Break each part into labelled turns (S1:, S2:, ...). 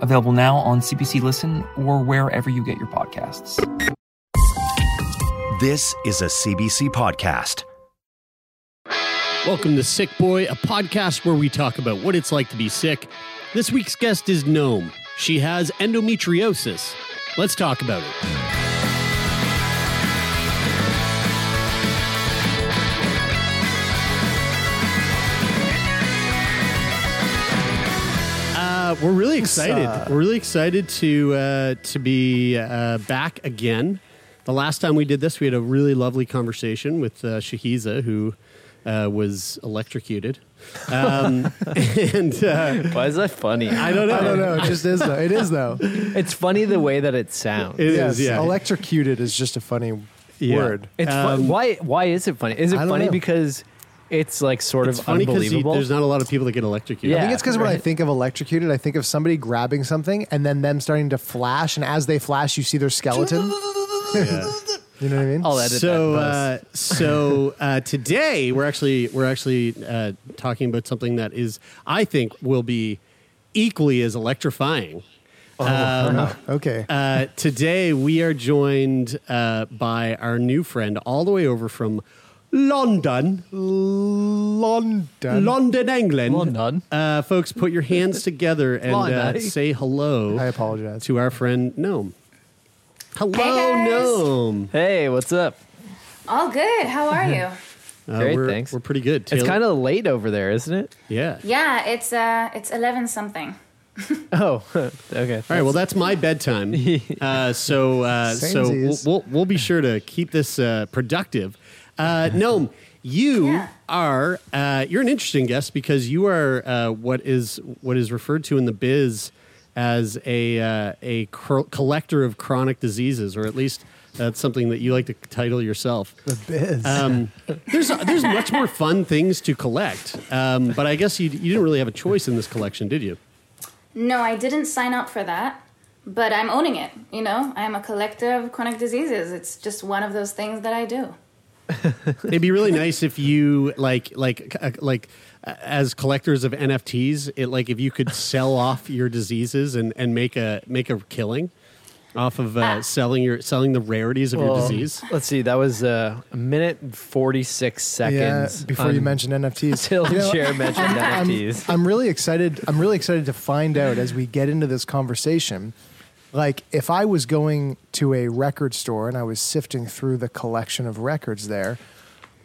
S1: available now on CBC Listen or wherever you get your podcasts.
S2: This is a CBC podcast.
S3: Welcome to Sick Boy, a podcast where we talk about what it's like to be sick. This week's guest is Noam. She has endometriosis. Let's talk about it. We're really excited. We're really excited to uh, to be uh, back again. The last time we did this, we had a really lovely conversation with uh, Shahiza, who uh, was electrocuted. Um, and uh,
S4: Why is that funny?
S3: I don't know.
S5: I don't know. It just is though. It is though.
S4: It's funny the way that it sounds.
S3: It is,
S5: yes,
S3: yeah.
S5: electrocuted is just a funny
S3: Yeah.
S5: word.
S4: It's fu-
S3: Um,
S4: why? Why is it funny? Is it funny
S5: know.
S4: because it's like sort
S3: It's
S4: of
S3: funny because
S4: unbelievable?
S3: there's not a lot of people that get electrocuted.
S5: I think
S4: Yeah,
S5: it's because when I
S4: right.
S5: think of electrocuted, I think of somebody grabbing something and then them starting to flash, and as they flash, you see their skeleton.
S3: Yeah.
S5: You know what I mean?
S4: I'll edit
S3: so
S4: that.
S3: uh, so uh, today we're actually we're actually uh, talking about something that is I think will be equally as electrifying. Um,
S5: okay.
S3: uh, today we are joined uh, by our new friend all the way over from London,
S5: London.
S3: London, England.
S4: London.
S3: Uh, folks, put your hands together and uh,
S4: London.
S3: say hello
S5: I apologize.
S3: to our friend Noam. Hello,
S6: guys.
S3: Noam.
S4: hey, what's up?
S6: All good. How are you?
S3: Uh,
S4: Great,
S3: we're,
S4: thanks.
S3: We're pretty good.
S4: It's
S3: Taylor-
S4: kind of late over there, isn't it?
S3: yeah.
S6: yeah, it's uh it's 11 something.
S4: Oh, okay.
S3: All right. Well, that's my bedtime. Uh, so uh, so we'll, we'll we'll be sure to keep this uh, productive. Uh, Noam, you
S6: Yeah.
S3: are uh, you're an interesting guest because you are uh, what is what is referred to in the biz as a uh, a cr- collector of chronic diseases, or at least that's something that you like to title yourself.
S5: the biz.
S3: Um, there's there's much more fun things to collect, um, but I guess you you didn't really have a choice in this collection, did you?
S6: No, I didn't sign up for that, but I'm owning it. You know, I am a collector of chronic diseases. It's just one of those things that I do.
S3: It'd be really nice if you like like uh, like uh, as collectors of NFTs, it like if you could sell off your diseases and and make a make a killing off of uh, selling your selling the rarities of your disease.
S4: Let's see. That was uh, a minute and forty six
S5: yeah,
S4: seconds.
S5: before you mentioned NFTs.
S4: Till
S5: You know,
S4: Chair mentioned
S5: I'm,
S4: NFTs.
S5: I'm really excited. I'm really excited to find out as we get into this conversation. Like, if I was going to a record store and I was sifting through the collection of records there,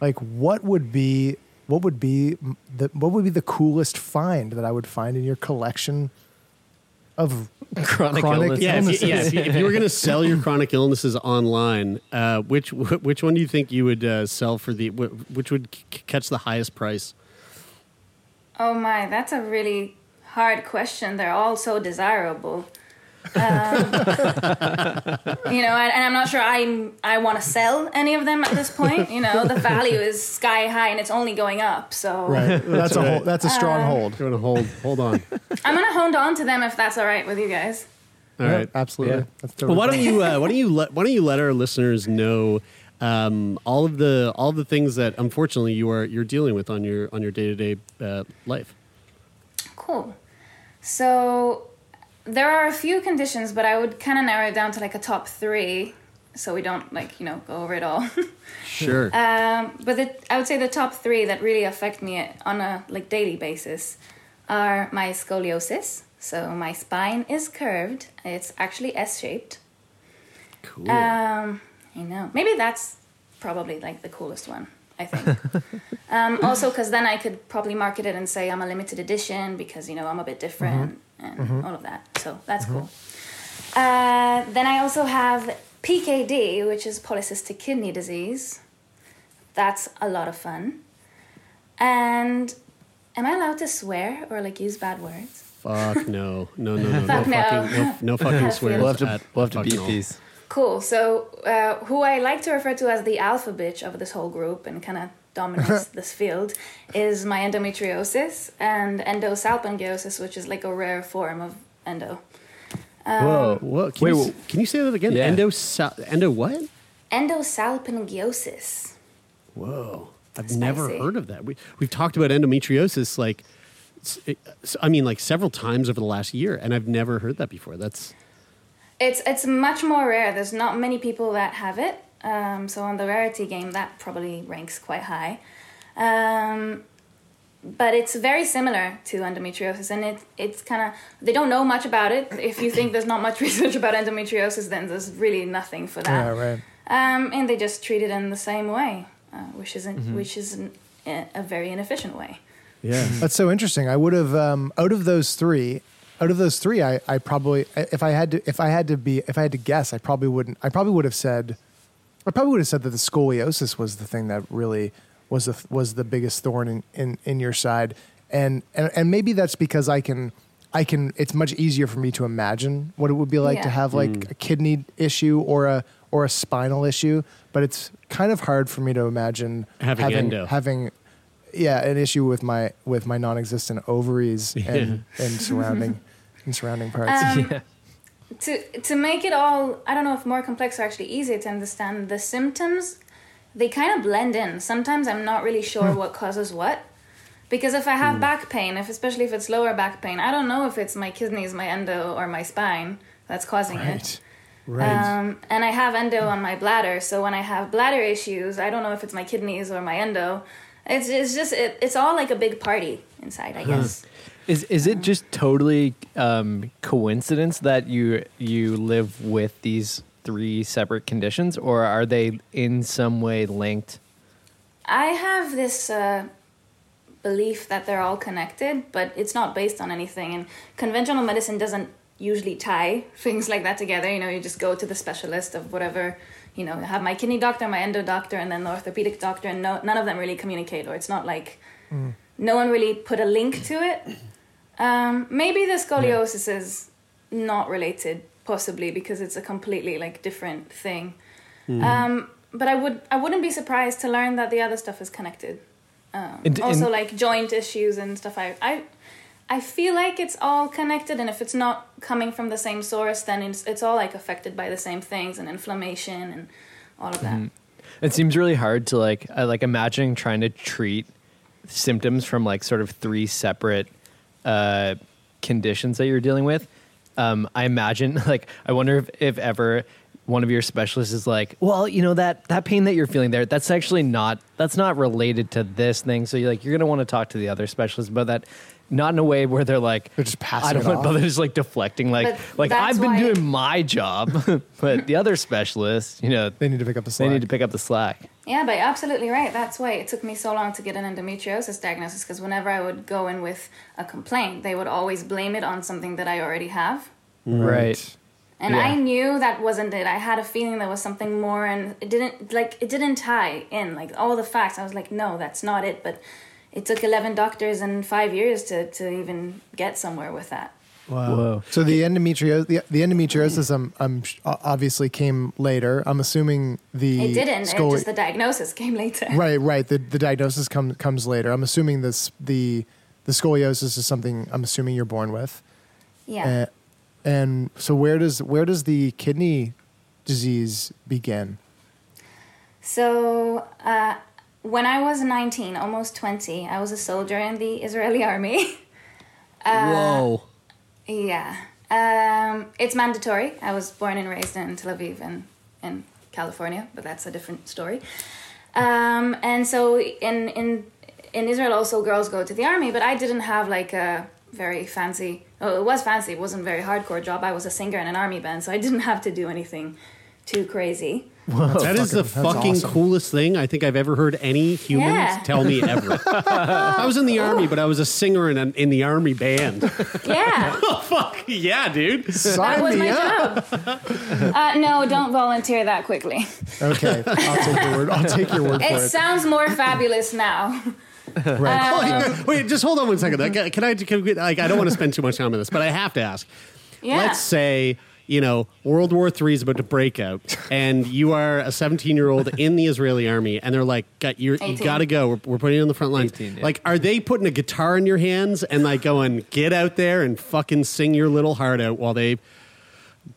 S5: like, what would be what would be the what would be the coolest find that I would find in your collection of
S4: Chronic illness.
S3: yeah, if you,
S5: illnesses?
S3: yeah. If you, if you were going to sell your chronic illnesses online, uh, which which one do you think you would uh, sell for the which would c- catch the highest price?
S6: Oh my, that's a really hard question. They're all so desirable. Um, you know, and, and I'm not sure I I want to sell any of them at this point. You know, the value is sky high and it's only going up. So
S5: Right. That's a whole, that's a strong hold.
S3: You're Going to hold hold on.
S6: I'm gonna hold on to them if that's all right with you guys.
S3: All right.
S5: Absolutely.
S4: Yeah.
S5: That's totally
S3: Well, why don't you uh, why don't you let why don't you let our listeners know um, all of the all of the things that unfortunately you are you're dealing with on your on your day to day life.
S6: Cool. So there are a few conditions, but I would kind of narrow it down to like a top three, so we don't like you know go over it all.
S3: Sure.
S6: um, but the, I would say the top three that really affect me on a like daily basis are my scoliosis. So my spine is curved. It's actually S shaped.
S3: cool.
S6: Um, you know, maybe that's probably like the coolest one. I think. um, also, because then I could probably market it and say I'm a limited edition because you know I'm a bit different and all of that. So that's cool. Uh, then I also have PKD, which is polycystic kidney disease. That's a lot of fun. And am I allowed to swear or like use bad words?
S3: Fuck no, no, no, no, no,
S6: Fuck no.
S3: fucking, no, no fucking
S6: Had a
S3: swears.
S4: We'll have to
S3: at
S4: we'll have to
S3: fucking
S4: beat
S3: all.
S4: these.
S6: Cool. So, uh, who I like to refer to as the alpha bitch of this whole group and kind of dominates this field is my endometriosis and endosalpingiosis, which is like a rare form of endo. Um,
S3: Whoa, whoa! Can,
S4: Wait,
S3: you,
S4: whoa.
S3: can you say that again?
S4: Yeah.
S3: Endo, sa- endo what?
S6: Endosalpingiosis.
S3: Whoa! I've never heard of that. We we've talked about endometriosis like, s- it- s- I mean, like several times over the last year, and I've never heard that before. That's
S6: It's it's much more rare. There's not many people that have it. Um, so on the rarity game, that probably ranks quite high. Um, but it's very similar to endometriosis, and it it's kind of they don't know much about it. If you think there's not much research about endometriosis, then there's really nothing for that.
S5: Yeah, right.
S6: Um, and they just treat it in the same way, uh, which isn't which is an, a, a very inefficient way.
S3: yeah.
S5: That's so interesting. I would have um, out of those three, out of those three, I, I probably if I had to if I had to be if I had to guess, I probably wouldn't. I probably would have said, I probably would have said that the scoliosis was the thing that really was the was the biggest thorn in, in, in your side, and, and and maybe that's because I can. I can. It's much easier for me to imagine what it would be like to have like a kidney issue or a or a spinal issue, but it's kind of hard for me to imagine
S3: Having
S5: having
S3: endo.
S5: having yeah an issue with my with my non-existent ovaries and and surrounding and surrounding parts
S6: Um,
S4: Yeah.
S6: To to make it all i don't know if more complex or actually easier to understand the symptoms they kind of blend in sometimes i'm not really sure hmm. what causes what because if i have hmm. back pain if especially if it's lower back pain i don't know if it's my kidneys my endo or my spine that's causing it
S5: right
S3: Right.
S6: um, and I have endo on my bladder, so when I have bladder issues, I don't know if it's my kidneys or my endo. It's, it's just it, it's all like a big party inside, I hmm. guess.
S4: Is is it just totally um, coincidence that you you live with these three separate conditions, or are they in some way linked?
S6: I have this uh, belief that they're all connected, but it's not based on anything. And conventional medicine doesn't usually tie things like that together. You know, you just go to the specialist of whatever. You know, I have my kidney doctor, my endo doctor, and then the orthopedic doctor, and no, none of them really communicate, or it's not like no one really put a link to it. Um, maybe the scoliosis is not related, possibly because it's a completely like different thing. Um, but I would I wouldn't be surprised to learn that the other stuff is connected. Um,
S4: And-
S6: also,
S4: and-
S6: like joint issues and stuff. I, I I feel like it's all connected, and if it's not coming from the same source, then it's it's all like affected by the same things and inflammation and all of that.
S4: It seems really hard to like I like imagining trying to treat symptoms from like sort of three separate uh, conditions that you're dealing with. Um, I imagine like I wonder if, if ever one of your specialists is like, well, you know that that pain that you're feeling there, that's actually not that's not related to this thing. So you're like you're gonna want to talk to the other specialist about that. Not in a way where they're like
S5: They're just passing
S4: I don't
S5: it
S4: want,
S5: off.
S4: but they're just like deflecting, like
S6: But
S4: like I've been doing my job, but the other specialist, you know,
S5: they need to pick up the
S4: they
S5: slack
S4: need to pick up the slack.
S6: Yeah, but you're absolutely right. That's why it took me so long to get an endometriosis diagnosis because whenever I would go in with a complaint, they would always blame it on something that I already have.
S4: Right.
S6: And
S4: Yeah.
S6: I knew that wasn't it. I had a feeling there was something more and it didn't like it didn't tie in like all the facts. I was like, no, that's not it, but it took 11 doctors and 5 years to to even get somewhere with that.
S5: wow
S4: Whoa.
S5: so the endometriosis the, the endometriosis um, um, sh- obviously came later i'm assuming the
S6: It didn't.
S5: scoli-
S6: it just the diagnosis came later.
S5: right right the, the diagnosis comes comes later i'm assuming this the the scoliosis is something i'm assuming you're born with
S6: Yeah.
S5: Uh, and so where does where does the kidney disease begin
S6: So, uh, when I was 19, almost 20, I was a soldier in the Israeli army.
S4: Whoa.
S6: yeah. Um, it's mandatory. I was born and raised in Tel Aviv and in California, but that's a different story. Um, and so in, in, in Israel, also girls go to the army, but I didn't have like a very fancy, oh, it was fancy, it wasn't a very hardcore job. I was a singer in an army band, so I didn't have to do anything too crazy.
S3: That is the
S5: fucking- that's
S3: fucking
S5: awesome.
S3: coolest thing I think I've ever heard any humans
S6: Yeah.
S3: tell me ever. I was in the army, but I was a singer in, an, in the army band.
S6: Yeah.
S3: oh, fuck. Yeah, dude.
S6: That
S5: Sign
S6: was
S5: me
S6: my
S5: up.
S6: job. Uh, no, don't volunteer that quickly.
S5: Okay, I'll take your word. I'll take your word for
S6: It
S5: it.
S6: sounds more fabulous now.
S5: Right.
S3: Wait, wait, just hold on one second. Can, can I? Can we, like, I don't want to spend too much time on this, but I have to ask.
S6: Yeah.
S3: Let's say you know, World War III is about to break out, and you are a 17 year old in the Israeli army, and they're like, "Got you, you got to go. We're, we're putting you on the front lines."
S4: 18, yeah.
S3: Like, are they putting a guitar in your hands and like going, "Get out there and fucking sing your little heart out" while they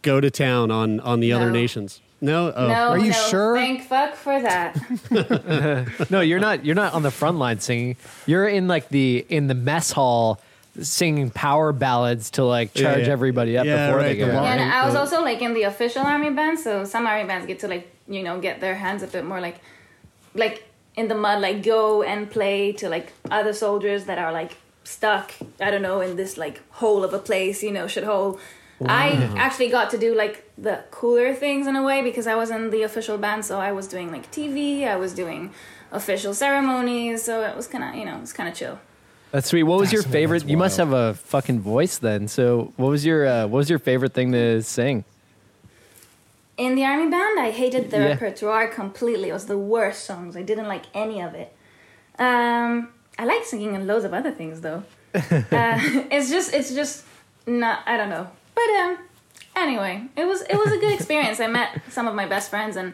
S3: go to town on on the other nations? No, oh.
S6: no,
S5: Are you
S6: no,
S5: sure?
S6: Thank fuck for that.
S4: No, you're not. You're not on the front line singing. You're in like the in the mess hall singing power ballads to like charge
S3: yeah.
S4: everybody up
S3: Yeah,
S4: before
S3: right,
S4: they go.
S3: the
S4: out.
S6: Yeah, and I was also like in the official army band, so some army bands get to like you know get their hands a bit more like like in the mud, like go and play to like other soldiers that are like stuck. I don't know in this like hole of a place, you know, shit hole. I actually got to do like the cooler things in a way because I was in the official band, so I was doing like TV, I was doing official ceremonies, so it was kind of you know it's kind of chill.
S4: That's sweet. What was your favorite?
S5: that's
S4: You must have a fucking voice then. So, what was your uh, what was your favorite thing to sing?
S6: In the army band, I hated the
S4: Yeah.
S6: repertoire completely. It was the worst songs. I didn't like any of it. Um, I like singing and loads of other things though. uh, it's just, it's just not. I don't know. But um, anyway, it was it was a good experience. I met some of my best friends and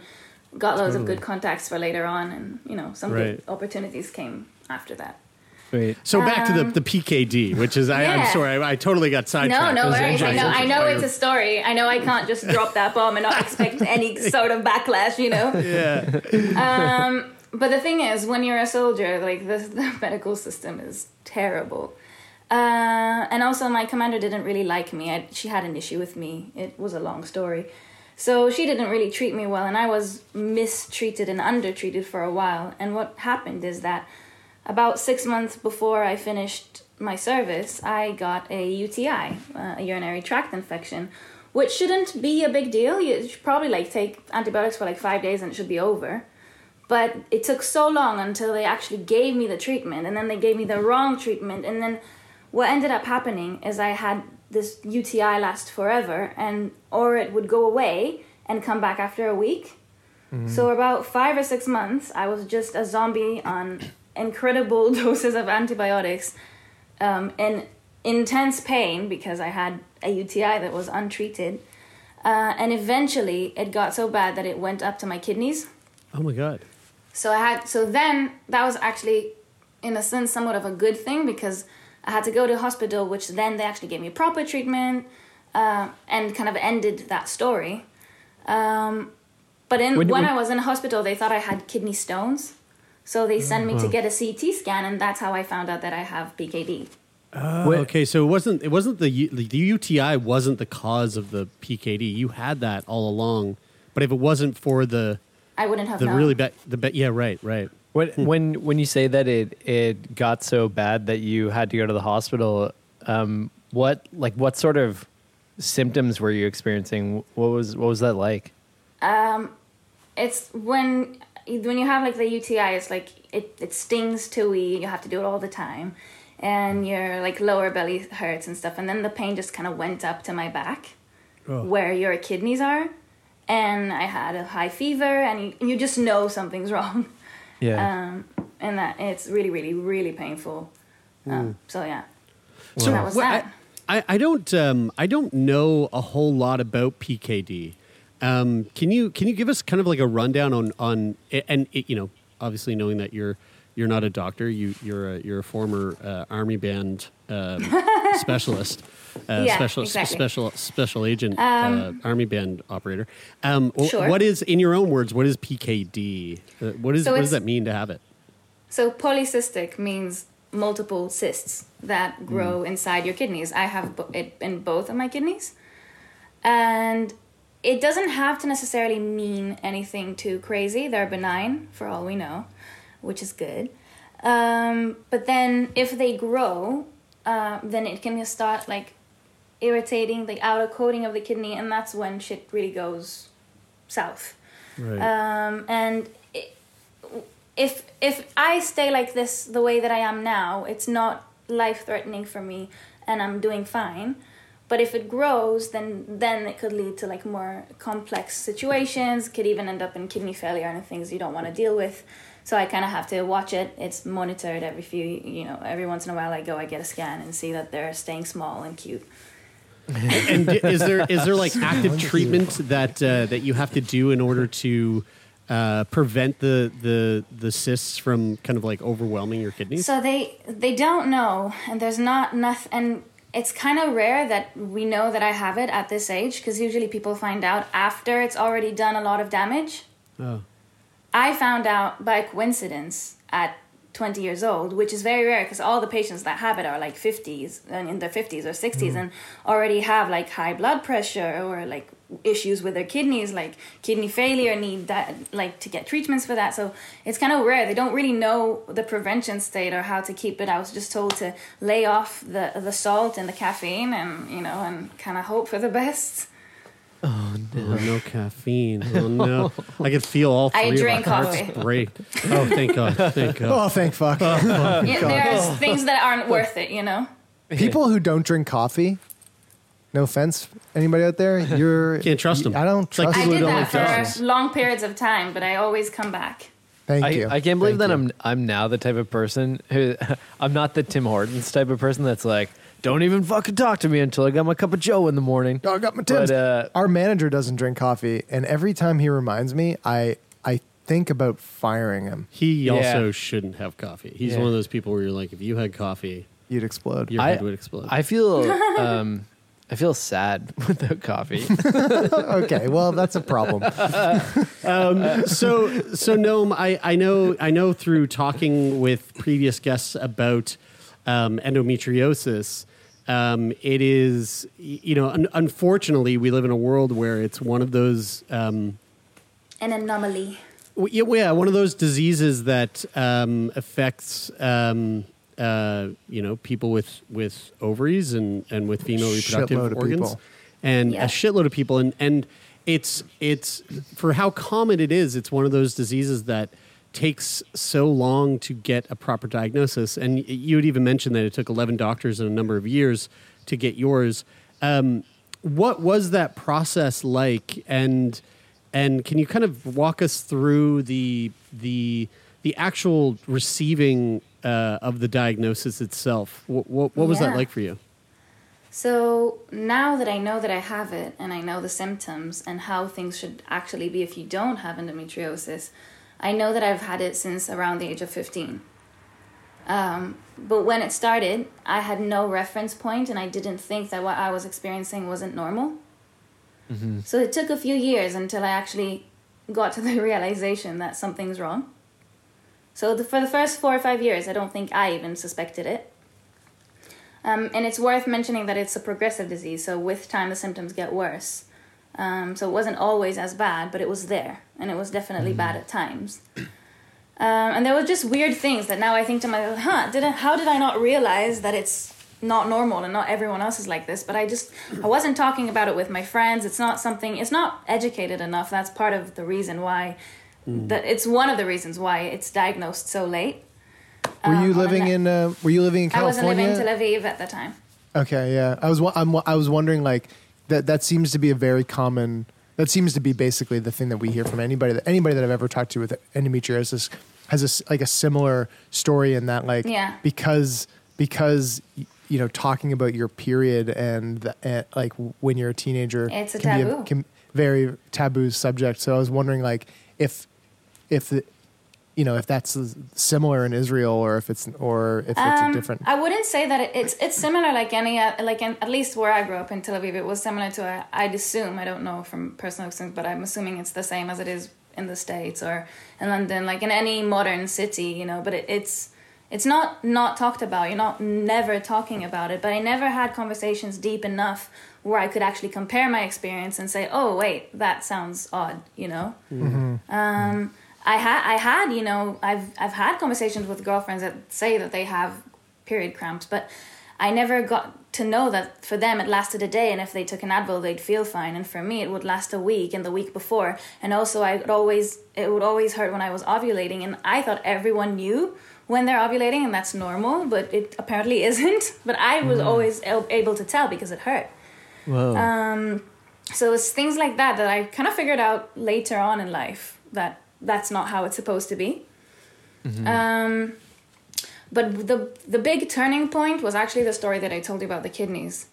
S6: got loads of good contacts for later on, and you know some
S3: Right.
S6: good opportunities came after that.
S4: Sweet.
S3: So back to
S6: Um,
S3: the, the PKD, which is I, I'm
S6: yeah.
S3: sorry, I, I totally got sidetracked.
S6: no
S3: It was
S6: worries. I know. I know it's a story. I know I can't just drop that bomb and not expect any sort of backlash. You know.
S3: Yeah.
S6: Um, but the thing is, when you're a soldier, like the, the medical system is terrible. Uh, and also, my commander didn't really like me. I, she had an issue with me. It was a long story. So she didn't really treat me well, and I was mistreated and undertreated for a while. And what happened is that about six months before I finished my service, I got a UTI, uh, a urinary tract infection, which shouldn't be a big deal. You should probably like take antibiotics for like five days and it should be over. But it took so long until they actually gave me the treatment, and then they gave me the wrong treatment, and then what ended up happening is I had this UTI last forever, and or it would go away and come back after a week. So about five or six months, I was just a zombie on incredible doses of antibiotics, um, in intense pain because I had a UTI that was untreated, uh, and eventually it got so bad that it went up to my kidneys.
S3: Oh my god.
S6: So I had so then that was actually in a sense somewhat of a good thing because I had to go to hospital, which then they actually gave me proper treatment uh, and kind of ended that story. Um, but in,
S4: When-
S6: when,
S4: when-
S6: I was in hospital, they thought I had kidney stones, so they sent me to oh, get a CT scan, and that's how I found out that I have PKD.
S3: Oh, ah, okay, so it wasn't it wasn't the U- the UTI wasn't the cause of the PKD. You had that all along, but if it wasn't for the
S6: I wouldn't have
S3: the
S6: known.
S3: really bad the ba- yeah right right
S4: When hmm. when when you say that it it got so bad that you had to go to the hospital, um, what like what sort of symptoms were you experiencing? What was what was that like?
S6: Um, it's when when you have like the UTI, it's like it, it stings too. You have to do it all the time, and your like lower belly hurts and stuff. And then the pain just kind of went up to my back, where your kidneys are, and I had a high fever, and you, you just know something's wrong,
S4: Yeah.
S6: um, and that it's really really really painful. Um, so yeah,
S3: So
S6: that was
S3: what-
S6: that.
S3: I, I don't um, I don't know a whole lot about PKD. Um, can you can you give us kind of like a rundown on on and it, you know obviously knowing that you're you're not a doctor you you're a, you're a former uh, army band um, specialist uh,
S6: Yeah,
S3: special
S6: exactly.
S3: special special agent uh, army band operator. Um,
S6: Sure.
S3: What is in your own words? What is PKD? Uh, what is
S6: So
S3: what does that mean to have it?
S6: So polycystic means multiple cysts that grow inside your kidneys. I have it in both of my kidneys. And it doesn't have to necessarily mean anything too crazy. They're benign for all we know, which is good. Um, but then if they grow, uh, then it can start like irritating the outer coating of the kidney, and that's when shit really goes south.
S3: Right.
S6: Um, and it, if if I stay like this the way that I am now, it's not life threatening for me, and I'm doing fine. But if it grows, then then it could lead to like more complex situations. Could even end up in kidney failure and things you don't want to deal with. So I kind of have to watch it. It's monitored every few, you know, every once in a while. I go, I get a scan and see that they're staying small and cute.
S3: and is there is there like active treatment that uh, that you have to do in order to uh, prevent the the the cysts from kind of like overwhelming your kidneys?
S6: So they they don't know, and there's not enough, and it's kind of rare that we know that I have it at this age because usually people find out after it's already done a lot of damage.
S3: Oh.
S6: I found out by coincidence at 20 years old, which is very rare because all the patients that have it are like 50s and in their 50s or 60s
S7: Mm.
S6: and already have like high blood pressure or like issues with their kidneys like kidney failure need that like to get treatments for that so it's kind of rare they don't really know the prevention state or how to keep it i was just told to lay off the the salt and the caffeine and you know and kind of hope for the best
S3: Oh no, oh, no caffeine! Oh no, I could feel all
S6: I
S3: three of
S6: drink
S3: our hearts
S6: coffee.
S3: break. Oh, thank God! Thank God!
S5: Oh, thank fuck.
S3: Oh,
S6: yeah, there's things that aren't worth it you know
S5: People who don't drink coffee, no offense, anybody out there, you're
S3: Can't trust them.
S5: I don't
S3: It's like
S5: trust.
S6: I did that
S3: like
S6: for
S3: dogs.
S6: long periods of time, but I always come back.
S5: Thank
S4: I,
S5: you.
S4: I can't believe
S5: Thank
S4: that
S5: you.
S4: I'm I'm now the type of person who I'm not the Tim Hortons type of person that's like, don't even fucking talk to me until I got my cup of Joe in the morning.
S5: Oh, I got my Tim's.
S4: But, uh,
S5: Our manager doesn't drink coffee, and every time he reminds me, I I think about firing him.
S3: He
S4: Yeah.
S3: also shouldn't have coffee. He's
S4: Yeah.
S3: one of those people where you're like, if you had coffee,
S5: You'd explode.
S3: your
S4: I,
S3: head would explode.
S4: I feel um, I feel sad without coffee.
S5: okay, well that's a problem.
S3: um, so so Noam, I, I know I know through talking with previous guests about um, endometriosis, um, it is you know un- unfortunately we live in a world where it's one of those um,
S6: An anomaly.
S3: w- yeah, yeah one of those diseases that um, affects um, uh, you know people with with ovaries and and with female reproductive
S5: of
S3: organs
S5: people.
S3: and
S6: Yeah.
S3: a shitload of people and and it's it's for how common it is it's one of those diseases that takes so long to get a proper diagnosis and you had even mentioned that it took 11 doctors and a number of years to get yours um, what was that process like and and can you kind of walk us through the the the actual receiving uh, of the diagnosis itself what, what, what was that like for you
S6: So now that I know that I have it and I know the symptoms and how things should actually be if you don't have endometriosis, I know that I've had it since around the age of 15. Um, but when it started, I had no reference point and I didn't think that what I was experiencing wasn't normal. So it took a few years until I actually got to the realization that something's wrong. So the, for the first four or five years, I don't think I even suspected it. Um, and it's worth mentioning that it's a progressive disease, so with time the symptoms get worse. Um, so it wasn't always as bad, but it was there, and it was definitely bad at times. Um, and there were just weird things that now I think to myself, huh, did I, how did I not realize that it's not normal and not everyone else is like this? But I just, I wasn't talking about it with my friends. It's not something, it's not educated enough. That's part of the reason why, that it's one of the reasons why it's diagnosed so late.
S5: Were you
S6: Um,
S5: living in uh, Were you living in California?
S6: I wasn't living in Tel Aviv at the time.
S5: Okay, yeah. I was I'm, I was wondering like that that seems to be a very common that seems to be basically the thing that we hear from anybody that anybody that I've ever talked to with endometriosis has a like a similar story in that like
S6: Yeah.
S5: because because you know talking about your period and, the, and like when you're a teenager
S6: It's a
S5: can be
S6: taboo.
S5: can, very taboo subject. So I was wondering like if if the, you know if that's similar in Israel or if it's or if it's a
S6: Um,
S5: different
S6: I wouldn't say that it, it's it's similar like any uh, like in, at least where I grew up in Tel Aviv. It was similar to a, I'd assume I don't know from personal experience, but I'm assuming it's the same as it is in the states or in London, like in any modern city, you know. But it, it's it's not not talked about. You're not never talking about it. But I never had conversations deep enough where I could actually compare my experience and say, oh wait, that sounds odd, you know. Um, I had I had you know I've I've had conversations with girlfriends that say that they have period cramps, but I never got to know that for them it lasted a day, and if they took an Advil, they'd feel fine, and for me it would last a week and the week before, and also I would always it would always hurt when I was ovulating, and I thought everyone knew when they're ovulating and that's normal, but it apparently isn't. But I was always able to tell because it hurt.
S4: Whoa.
S6: Um, so it's things like that that I kind of figured out later on in life that that's not how it's supposed to be. Um, but the the big turning point was actually the story that I told you about the kidneys,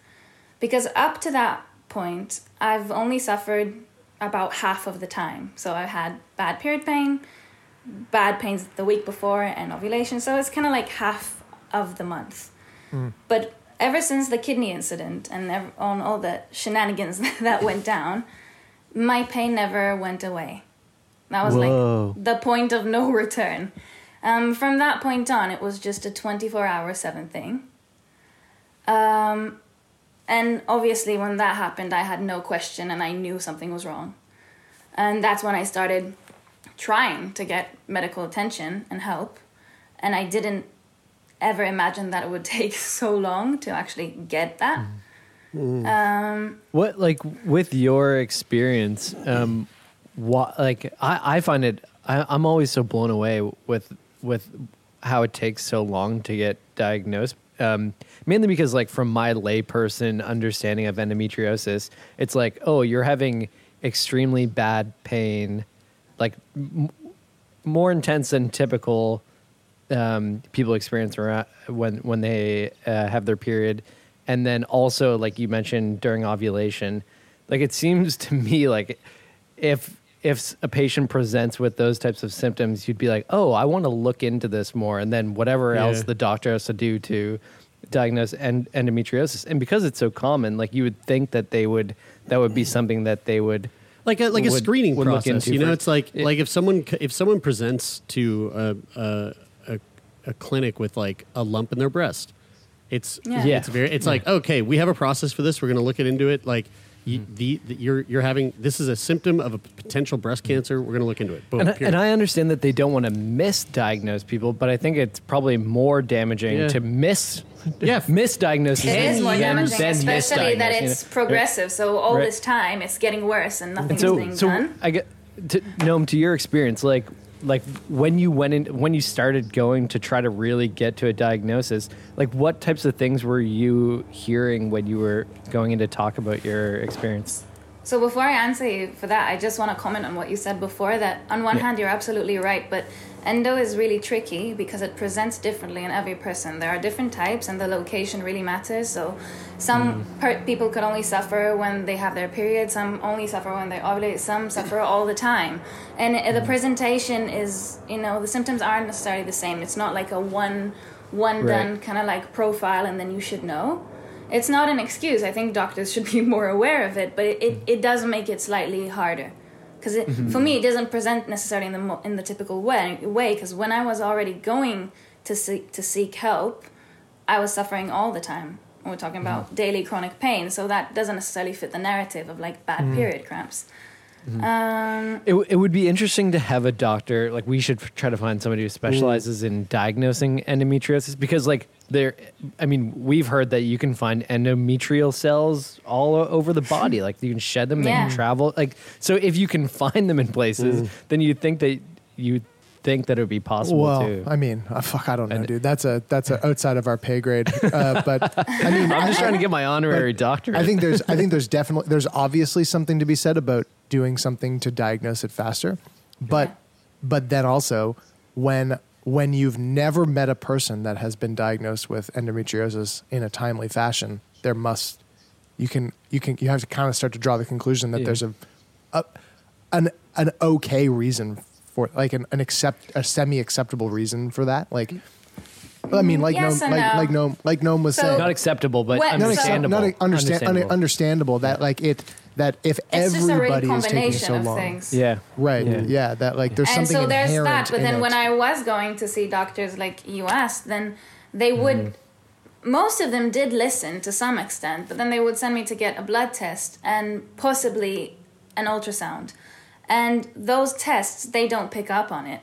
S6: because up to that point, I've only suffered about half of the time. So I've had bad period pain, bad pains the week before, and ovulation. So it's kind of like half of the month. But ever since the kidney incident and on all the shenanigans that went down, my pain never went away. That was
S4: Whoa.
S6: like the point of no return. Um, from that point on, it was just a 24 hour 7 thing. Um, and obviously, when that happened, I had no question and I knew something was wrong. And that's when I started trying to get medical attention and help. And I didn't ever imagine that it would take so long to actually get that. Um,
S4: What like with your experience, um, what like I, I find it I, I'm always so blown away with with how it takes so long to get diagnosed. Um, mainly because like from my layperson understanding of endometriosis, it's like oh you're having extremely bad pain, like m- more intense than typical um, people experience around when when they uh, have their period, and then also like you mentioned during ovulation, like it seems to me like if if a patient presents with those types of symptoms, you'd be like, oh, I want to look into this more, and then whatever
S3: Yeah.
S4: else the doctor has to do to diagnose en- endometriosis, and because it's so common, like you would think that they would that would be something that they would
S3: like a like a screening
S4: would look
S3: process.
S4: into
S3: You know,
S4: first.
S3: it's like
S4: Yeah.
S3: like if someone if someone presents to a a, a, a clinic with like a lump in their breast, it's
S6: Yeah.
S4: Yeah.
S3: it's very it's like okay, we have a process for this. We're going to look it into it. Like you,
S4: Mm-hmm.
S3: the, the you're you're having this is a symptom of a potential breast cancer. We're going to look into it. Boom.
S4: And I, and I understand that they don't want to misdiagnose people, but I think it's probably more damaging
S3: Yeah.
S4: to miss
S3: Yeah.
S4: misdiagnose.
S6: it is more damaging,
S4: than
S6: especially that
S4: misdiagnose, you
S6: it's
S4: know?
S6: progressive. So all
S4: Right.
S6: this time, it's getting worse and nothing's
S4: And so,
S6: being
S4: so
S6: done.
S4: I get to Noam to your experience, like like when you went in, when you started going to try to really get to a diagnosis, like what types of things were you hearing when you were going in to talk about your experience?
S6: So before I answer you for that, I just want to comment on what you said before. That on one
S4: Yeah.
S6: hand, you're absolutely right, but endo is really tricky because it presents differently in every person. There are different types, and the location really matters. So some per- people could only suffer when they have their period. Some only suffer when they ovulate. Some suffer all the time, and uh, the presentation is, you know, the symptoms aren't necessarily the same. It's not like a one one done
S4: Right.
S6: kind of like profile, and then you should know it's not an excuse. I think doctors should be more aware of it, but it, it, it does make it slightly harder. Because for mm-hmm. me, it doesn't present necessarily in the mo- in the typical way. Way because when I was already going to seek to seek help, I was suffering all the time. We're talking about mm-hmm. daily chronic pain, so that doesn't necessarily fit the narrative of like bad mm. period cramps. Mm-hmm. Um,
S4: It, w- it would be interesting to have a doctor like we should f- try to find somebody who specializes in diagnosing endometriosis because like there i mean we've heard that you can find endometrial cells all over the body like you can shed them they can travel like so if you can find them in places then you'd think that you think that it would be possible
S5: Well,
S4: too
S5: I mean, uh, fuck, I don't know,
S4: And-
S5: dude. That's a that's a outside of our pay grade. Uh, but I mean,
S4: i'm just trying to get my honorary doctorate
S5: I think there's I think there's definitely there's obviously something to be said about doing something to diagnose it faster. But
S6: Yeah.
S5: but then also when when you've never met a person that has been diagnosed with endometriosis in a timely fashion, there must you can you can you have to kind of start to draw the conclusion that
S4: Yeah.
S5: there's a, a an an okay reason for like an, an accept a semi acceptable reason for that. Like I mean like
S6: Yes
S5: no, like
S6: no.
S5: like no like Noam was
S6: So-
S5: saying
S4: not acceptable but
S6: What-
S5: not,
S4: understandable
S5: Not understand,
S4: understandable.
S5: understandable that like it that if
S6: it's just a
S5: everybody is taking so
S6: of
S5: long,
S6: things.
S4: yeah
S5: right?
S4: Yeah.
S5: Yeah. that like there's
S6: and
S5: something
S6: so there's
S5: inherent
S6: that but
S5: in
S6: then
S5: it.
S6: when i was going to see doctors like U.S., then they would most of them did listen to some extent but then they would send me to get a blood test and possibly an ultrasound and those tests they don't pick up on it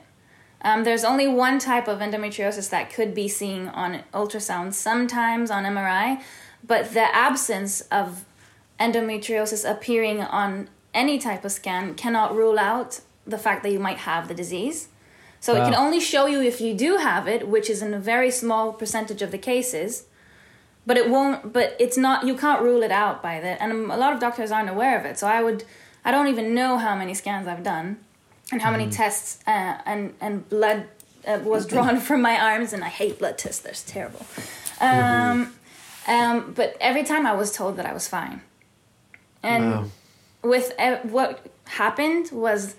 S6: um, there's only one type of endometriosis that could be seen on ultrasound sometimes on mri but the absence of endometriosis appearing on any type of scan cannot rule out the fact that you might have the disease. So it can only show you if you do have it, which is in a very small percentage of the cases. But it won't. But it's not. You can't rule it out by that, and a lot of doctors aren't aware of it. So I would. I don't even know how many scans I've done, and how many tests uh, and and blood uh, was drawn from my arms. And I hate blood tests. They're terrible. Um, Um, but every time I was told that I was fine. And with uh, what happened was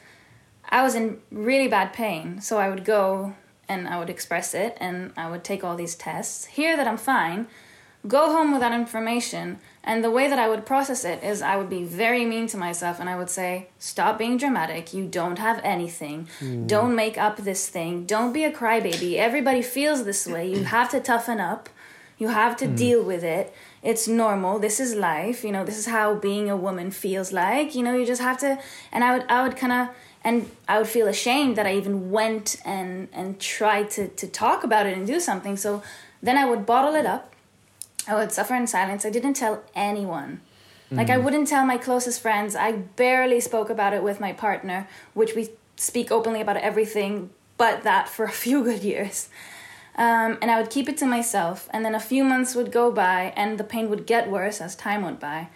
S6: I was in really bad pain. So I would go and I would express it and I would take all these tests, hear that I'm fine, go home with that information. And the way that I would process it is I would be very mean to myself and I would say, Stop being dramatic. You don't have anything. Don't make up this thing. Don't be a crybaby. Everybody feels this way. You have to toughen up. You have to deal with it. It's normal. This is life. You know, this is how being a woman feels like. You know, you just have to and I would I would kind of and I would feel ashamed that I even went and and tried to to talk about it and do something. So then I would bottle it up. I would suffer in silence. I didn't tell anyone. Like I mm-hmm. wouldn't tell my closest friends. I barely spoke about it with my partner, which we speak openly about everything but that for a few good years. Um, and I would keep it to myself. And then a few months would go by, and the pain would get worse as time went by.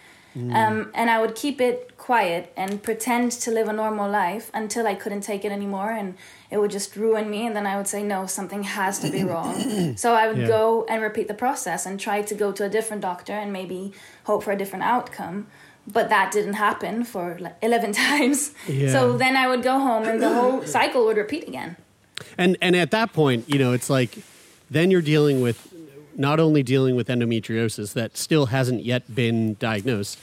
S6: Um, and I would keep it quiet and pretend to live a normal life until I couldn't take it anymore, and it would just ruin me. And then I would say, "No, something has to be wrong." so I would
S3: Yeah.
S6: go and repeat the process and try to go to a different doctor and maybe hope for a different outcome. But that didn't happen for like eleven times.
S3: Yeah.
S6: So then I would go home, and the whole cycle would repeat again.
S3: And and at that point, you know, it's like then you're dealing with not only dealing with endometriosis that still hasn't yet been diagnosed,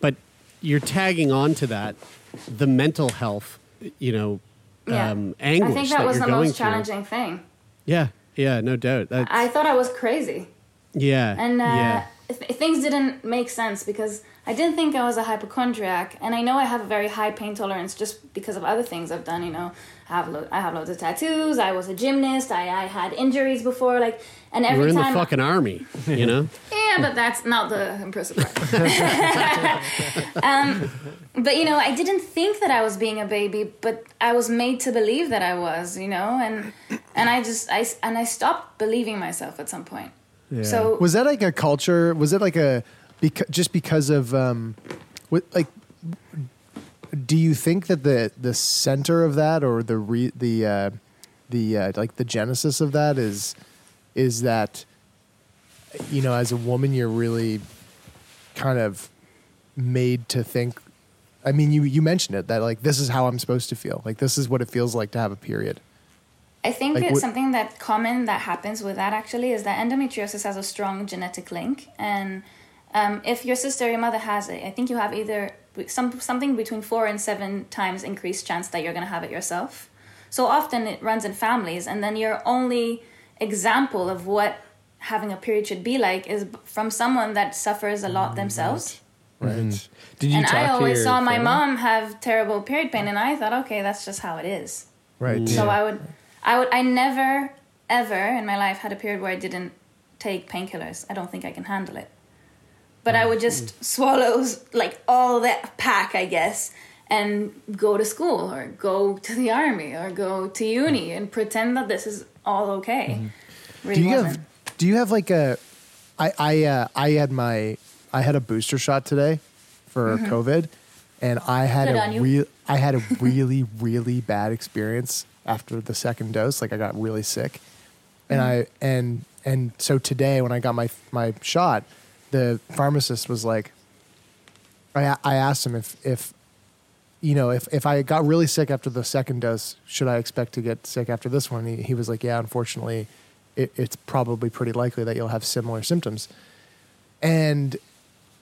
S3: but you're tagging on to that the mental health, you know,
S6: Yeah.
S3: um, anguish
S6: I think that was
S3: you're
S6: the most
S3: through.
S6: challenging thing.
S3: Yeah, yeah, no doubt. That's,
S6: I thought I was crazy.
S3: yeah,
S6: And uh,
S3: yeah.
S6: th- things didn't make sense because I didn't think I was a hypochondriac, and I know I have a very high pain tolerance just because of other things I've done. You know, I have lo- I have loads of tattoos. I was a gymnast. I, I had injuries before, like, and every
S3: We're in
S6: time.
S3: the fucking army, you know.
S6: yeah, but that's not the impressive part. um, but you know, I didn't think that I was being a baby, but I was made to believe that I was. You know, and and I just I and I stopped believing myself at some point. So
S5: Was that like a culture? Was it like a beca- just because of um, what like? Do you think that the the center of that or the re, the uh, the uh, like the genesis of that is is that you know as a woman you're really kind of made to think. I mean, you you mentioned it that like this is how I'm supposed to feel. Like this is what it feels like to have a period.
S6: I think
S5: Like what-
S6: something that common that happens with that actually is that endometriosis has a strong genetic link, and um, if your sister or your mother has it, I think you have either some something between four and seven times increased chance that you're going to have it yourself. So often it runs in families, and then your only example of what having a period should be like is from someone that suffers a lot themselves.
S5: Right.
S4: Did you
S6: And
S4: talk
S6: I always
S4: your
S6: saw my
S4: family?
S6: mom have terrible period pain, and I thought, okay, that's just how it is.
S5: Right.
S6: So I would, I would, I never, ever in my life had a period where I didn't take painkillers. I don't think I can handle it. But I would just swallow like all that pack, I guess, and go to school or go to the army or go to uni and pretend that this is all okay. Really
S5: do you
S6: wasn't.
S5: have do you have like a i i uh, i had my i had a booster shot today for covid and i had
S6: Mm-hmm. Good
S5: a real i had a really really bad experience after the second dose like i got really sick and
S6: Mm-hmm.
S5: i and and so today when i got my my shot the pharmacist was like i i asked him if if you know, if, if I got really sick after the second dose, should I expect to get sick after this one? He, he was like, yeah, unfortunately, it, it's probably pretty likely that you'll have similar symptoms. And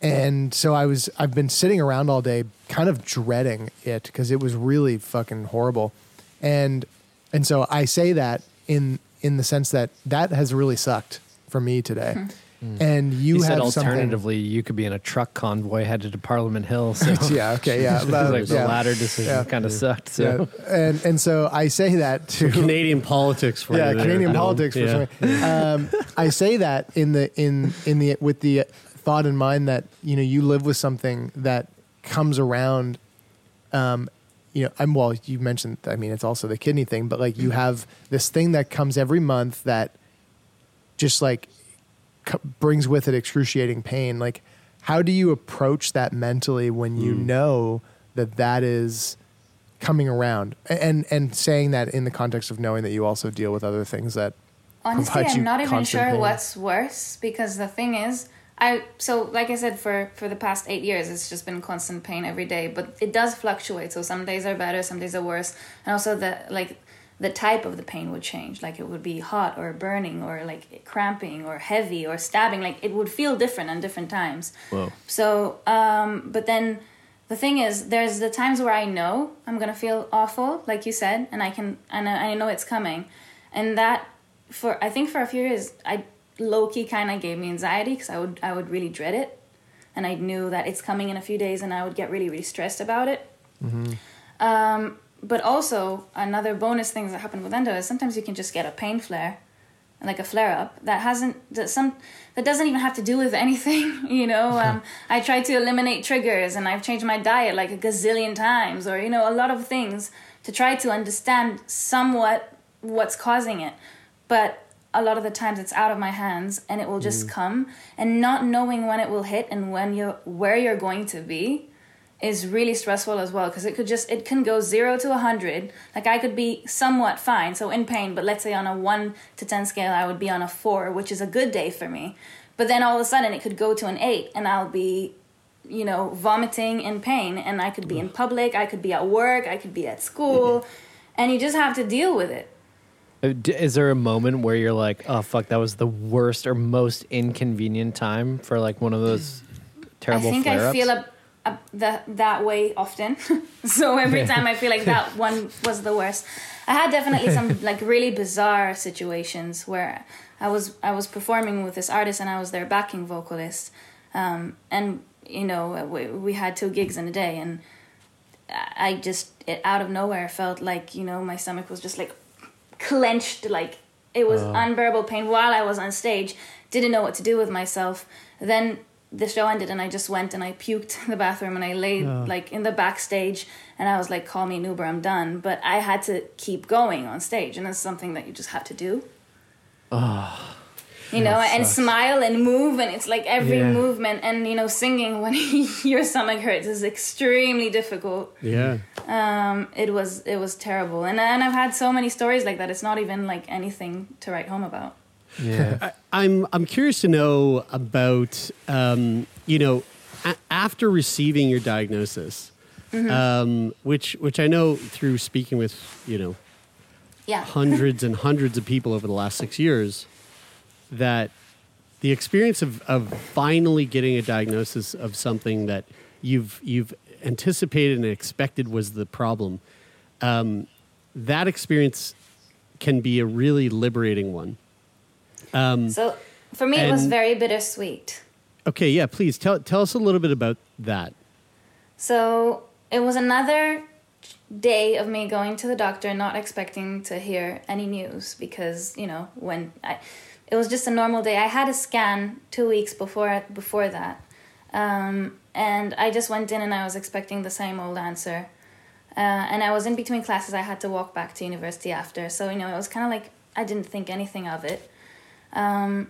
S5: and so I was I've been sitting around all day, kind of dreading it because it was really fucking horrible. And and so I say that in in the sense that that has really sucked for me today. Hmm. And you
S4: You said
S5: have something.
S4: alternatively, you could be in a truck convoy headed to Parliament Hill. So
S5: yeah. Okay. Yeah.
S4: like the
S5: yeah.
S4: latter decision
S5: Yeah.
S4: kind of sucked. So
S5: Yeah. And and so I say that to
S3: Canadian politics for
S5: yeah,
S3: you there,
S5: Canadian politics for
S3: Yeah.
S5: sure. Um, I say that in the in in the with the thought in mind that you know you live with something that comes around. Um, you know, I'm well. You mentioned. I mean, it's also the kidney thing, but like you have this thing that comes every month that just like co- brings with it excruciating pain. Like, how do you approach that mentally when you hmm. know that that is coming around, and and saying that in the context of knowing that you also deal with other things that
S6: Honestly, I'm not even sure
S5: pain.
S6: what's worse because the thing is, I so like I said for for the past eight years, it's just been constant pain every day. But it does fluctuate. So some days are better, some days are worse, and also the like the type of the pain would change. Like it would be hot or burning or like cramping or heavy or stabbing. Like it would feel different on different times.
S4: Whoa.
S6: So, um, but then the thing is, there's the times where I know I'm gonna feel awful, like you said, and I can, and I I know it's coming, and that for I think for a few years, I low key kind of gave me anxiety because I would I would really dread it, and I knew that it's coming in a few days, and I would get really really stressed about it. Um, but also another bonus thing that happened with endo is sometimes you can just get a pain flare like a flare up that hasn't that some that doesn't even have to do with anything you know? Um, i try to eliminate triggers and i've changed my diet like a gazillion times or you know a lot of things to try to understand somewhat what's causing it. But a lot of the times it's out of my hands and it will just come. And not knowing when it will hit and when you're where you're going to be is really stressful as well because it could just it can go zero to a hundred. Like i could be somewhat fine so in pain but let's say on a one to ten scale i would be on a four which is a good day for me. But then all of a sudden it could go to an eight and i'll be you know vomiting in pain and i could be in public i could be at work i could be at school and you just have to deal with it.
S4: Uh, Is there a moment where you're like, oh fuck, that was the worst or most inconvenient time for like one of those terrible
S6: I think
S4: flare-ups?
S6: I feel a, a, that that way often. so every time I feel like that one was the worst. I had definitely some like really bizarre situations where I was I was performing with this artist and I was their backing vocalist, um, and you know we, we had two gigs in a day and I just it out of nowhere felt like you know my stomach was just like clenched like it was unbearable pain while I was on stage. Didn't know what to do with myself. Then the show ended and I just went and I puked in the bathroom and I laid like in the backstage and I was like, "Call me an Uber, I'm done." But I had to keep going on stage, and that's something that you just have to do. you know, and smile and move, and it's like every
S4: Yeah.
S6: movement, and you know, singing when your stomach hurts is extremely difficult
S3: Yeah.
S6: um, it was it was terrible and and I've had so many stories like that it's not even like anything to write home about
S4: yeah.
S3: I'm I'm curious to know about um, you know a- after receiving your diagnosis, um, which which I know through speaking with you know
S6: yeah
S3: hundreds and hundreds of people over the last six years, that the experience of of finally getting a diagnosis of something that you've you've anticipated and expected was the problem, um, that experience can be a really liberating one. Um,
S6: so for me it was very bittersweet
S3: Okay, yeah, please tell tell us a little bit about that.
S6: so it was another day of me going to the doctor not expecting to hear any news because you know when I it was just a normal day I had a scan 2 weeks before before that um, and I just went in and I was expecting the same old answer uh, and I was in between classes. I had to walk back to university after, so you know it was kind of like I didn't think anything of it. Um,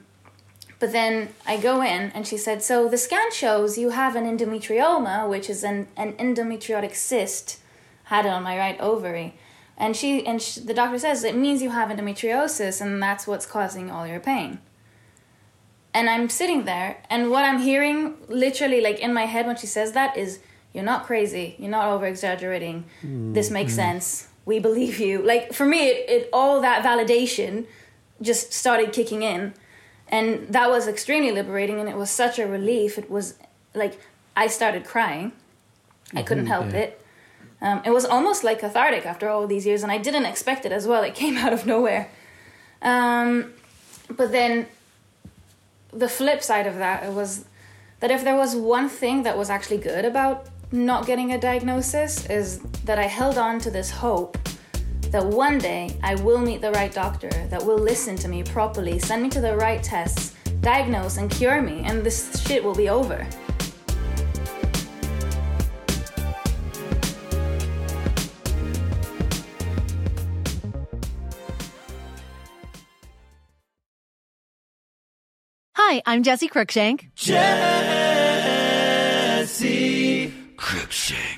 S6: but then I go in, and she said, "So the scan shows you have an endometrioma, which is an an endometriotic cyst, had it on my right ovary." And she and sh the doctor says it means you have endometriosis, and that's what's causing all your pain. And I'm sitting there, and what I'm hearing, literally, like in my head when she says that, is, "You're not crazy. You're not over exaggerating. This makes sense. We believe you." Like for me, it, it all that validation just started kicking in, and that was extremely liberating, and it was such a relief. It was like I started crying. I couldn't help it. Um, it was almost like cathartic after all these years, and I didn't expect it as well. It came out of nowhere. Um, but then the flip side of that was that if there was one thing that was actually good about not getting a diagnosis is that I held on to this hope that one day I will meet the right doctor that will listen to me properly, send me to the right tests, diagnose and cure me, and this shit will be over.
S7: Hi, I'm Jesse Cruikshank.
S8: Jesse Cruikshank.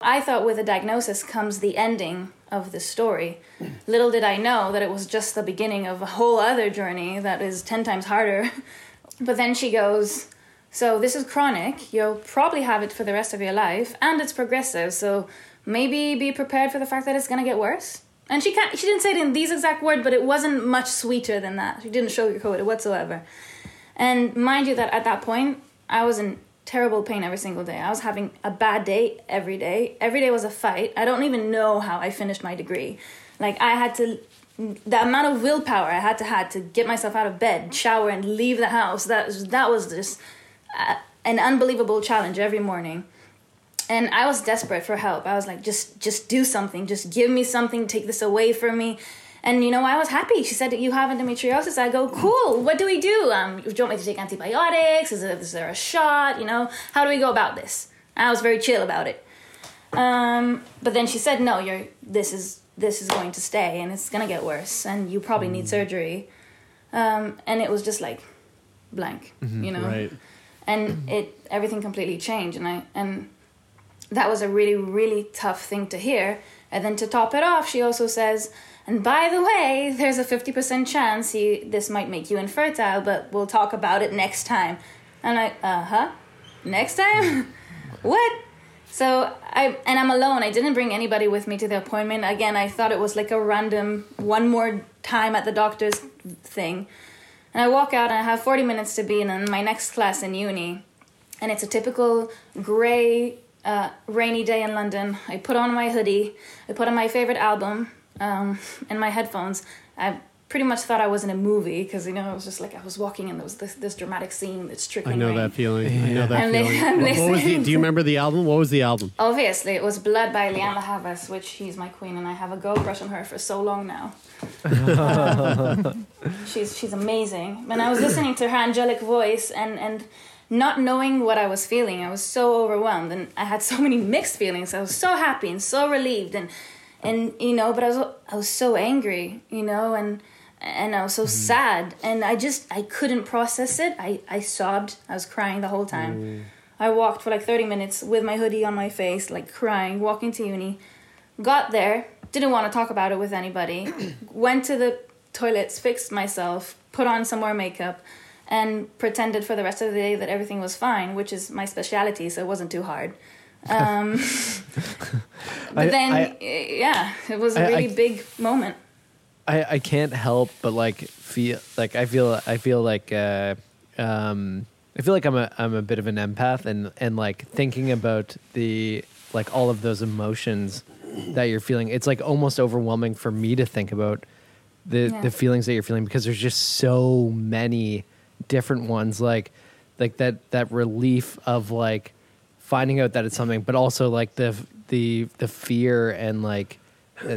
S6: I thought with a diagnosis comes the ending of the story. Little did I know that it was just the beginning of a whole other journey that is 10 times harder. But then she goes, So this is chronic. You'll probably have it for the rest of your life, and it's progressive. So maybe be prepared for the fact that it's going to get worse. And she can't, she didn't say it in these exact words, but it wasn't much sweeter than that. She didn't sugarcoat it whatsoever. And mind you, that at that point, I was in terrible pain every single day. I was having a bad day every day. Every day was a fight. I don't even know how I finished my degree. Like I had to, the amount of willpower I had to had to get myself out of bed, shower, and leave the house. That was, that was just uh, an unbelievable challenge every morning. And I was desperate for help. I was like, just, just do something. Just give me something. Take this away from me. And you know, I was happy. She said, "You have endometriosis." I go, "Cool. What do we do? Um, do you want me to take antibiotics? Is, it, is there a shot? You know, how do we go about this?" I was very chill about it. Um, but then she said, "No, you're. This is this is going to stay, and it's gonna get worse, and you probably need surgery." Um, and it was just like blank, you know.
S3: Right.
S6: And it everything completely changed, and I and that was a really really tough thing to hear. And then to top it off, she also says, "And by the way, there's a fifty percent chance you this might make you infertile, but we'll talk about it next time." And I, uh huh, next time, what? So I and I'm alone. I didn't bring anybody with me to the appointment. Again, I thought it was like a random one more time at the doctor's thing. And I walk out and I have 40 minutes to be in my next class in uni. And it's a typical gray, uh, rainy day in London. I put on my hoodie, I put on my favorite album, um, and my headphones. I pretty much thought I was in a movie because, you know, it was just like I was walking and there was this, this dramatic scene that's trickling
S3: I know
S6: rain.
S3: that feeling. I know that
S6: I'm
S3: feeling.
S6: I'm
S3: What- what was the, do you remember the album? What was the album?
S6: Obviously, it was Blood by Lianne La Havas, which she's my queen, and I have a gold brush on her for so long now. Um, she's she's amazing. And I was listening to her angelic voice and and not knowing what I was feeling, I was so overwhelmed, and I had so many mixed feelings. I was so happy and so relieved, and and you know, but I was I was so angry, you know, and and I was so mm-hmm. sad, and I just I couldn't process it. I I sobbed. I was crying the whole time. Mm. I walked for like 30 minutes with my hoodie on my face, like crying, walking to uni. Got there, didn't want to talk about it with anybody. Went to the toilets, fixed myself, put on some more makeup, and pretended for the rest of the day that everything was fine, which is my specialty so it wasn't too hard. Um, but
S4: I-
S6: then,
S4: I-
S6: yeah, it was a
S4: I-
S6: really big moment.
S4: I, I can't help but like feel like I feel I feel like uh, um, I feel like I'm a I'm a bit of an empath and and like thinking about the like all of those emotions that you're feeling. It's like almost overwhelming for me to think about the
S6: Yeah.
S4: the feelings that you're feeling because there's just so many different ones like like that that relief of like finding out that it's something but also like the the the fear and like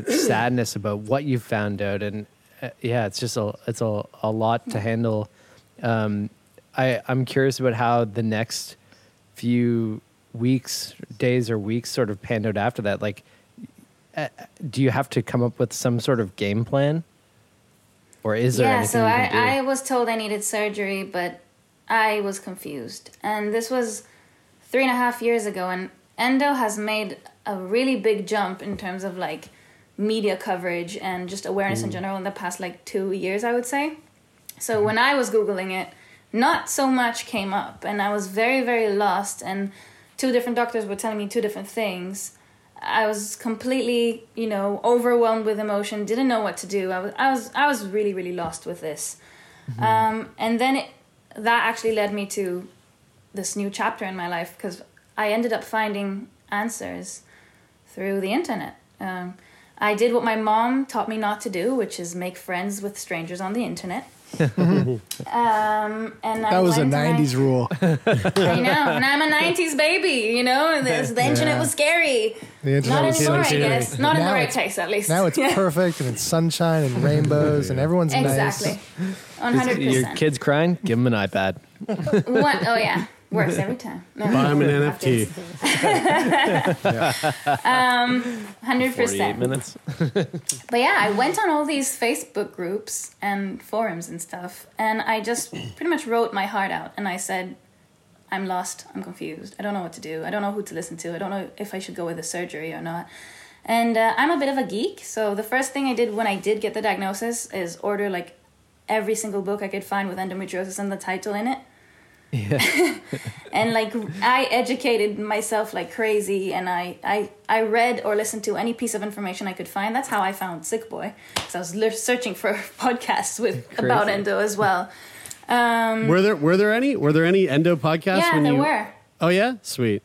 S4: sadness about what you found out and uh, yeah it's just a it's a, a lot to handle um i i'm curious about how the next few weeks days or weeks sort of panned out after that like uh, do you have to come up with some sort of game plan or is there
S6: yeah, so I. I was told I needed surgery, but I was confused. And this was three and a half years ago, and Endo has made a really big jump in terms of like media coverage and just awareness in general in the past like two years, I would say. So when I was Googling it, not so much came up, and I was very, very lost. And two different doctors were telling me two different things. I was completely, you know, overwhelmed with emotion. Didn't know what to do. I was, I was, I was really, really lost with this. Um, and then it, that actually led me to this new chapter in my life because I ended up finding answers through the internet. Um, I did what my mom taught me not to do, which is make friends with strangers on the internet. um, and I
S5: That was a
S6: went and I-
S5: '90s rule.
S6: I know, and I'm a '90s baby. You know, and this, the internet
S5: Yeah.
S6: was scary.
S5: The internet
S6: Not
S5: was
S6: anymore, I guess. Not in the right
S5: it's-
S6: place, at least.
S5: Now it's
S6: Yeah.
S5: perfect and it's sunshine and rainbows and everyone's
S6: Exactly.
S5: nice.
S6: One hundred
S4: Your kids crying? Give them an iPad.
S6: What? Oh yeah, works every time. No.
S3: Buy him an NFT.
S6: um, hundred
S4: 48
S6: percent.
S4: minutes.
S6: But yeah, I went on all these Facebook groups and forums and stuff, and I just pretty much wrote my heart out. And I said, I'm lost. I'm confused. I don't know what to do. I don't know who to listen to. I don't know if I should go with the surgery or not. And uh, I'm a bit of a geek, so the first thing I did when I did get the diagnosis is order like every single book I could find with endometriosis and the title in it. and like I educated myself like crazy, and I I I read or listened to any piece of information I could find. That's how I found Sick Boy, because I was li- searching for podcasts with about endo as well. Um,
S3: Were there were there any were there any endo podcasts?
S6: yeah,
S3: when
S6: there
S3: you,
S6: were.
S3: Oh yeah, sweet.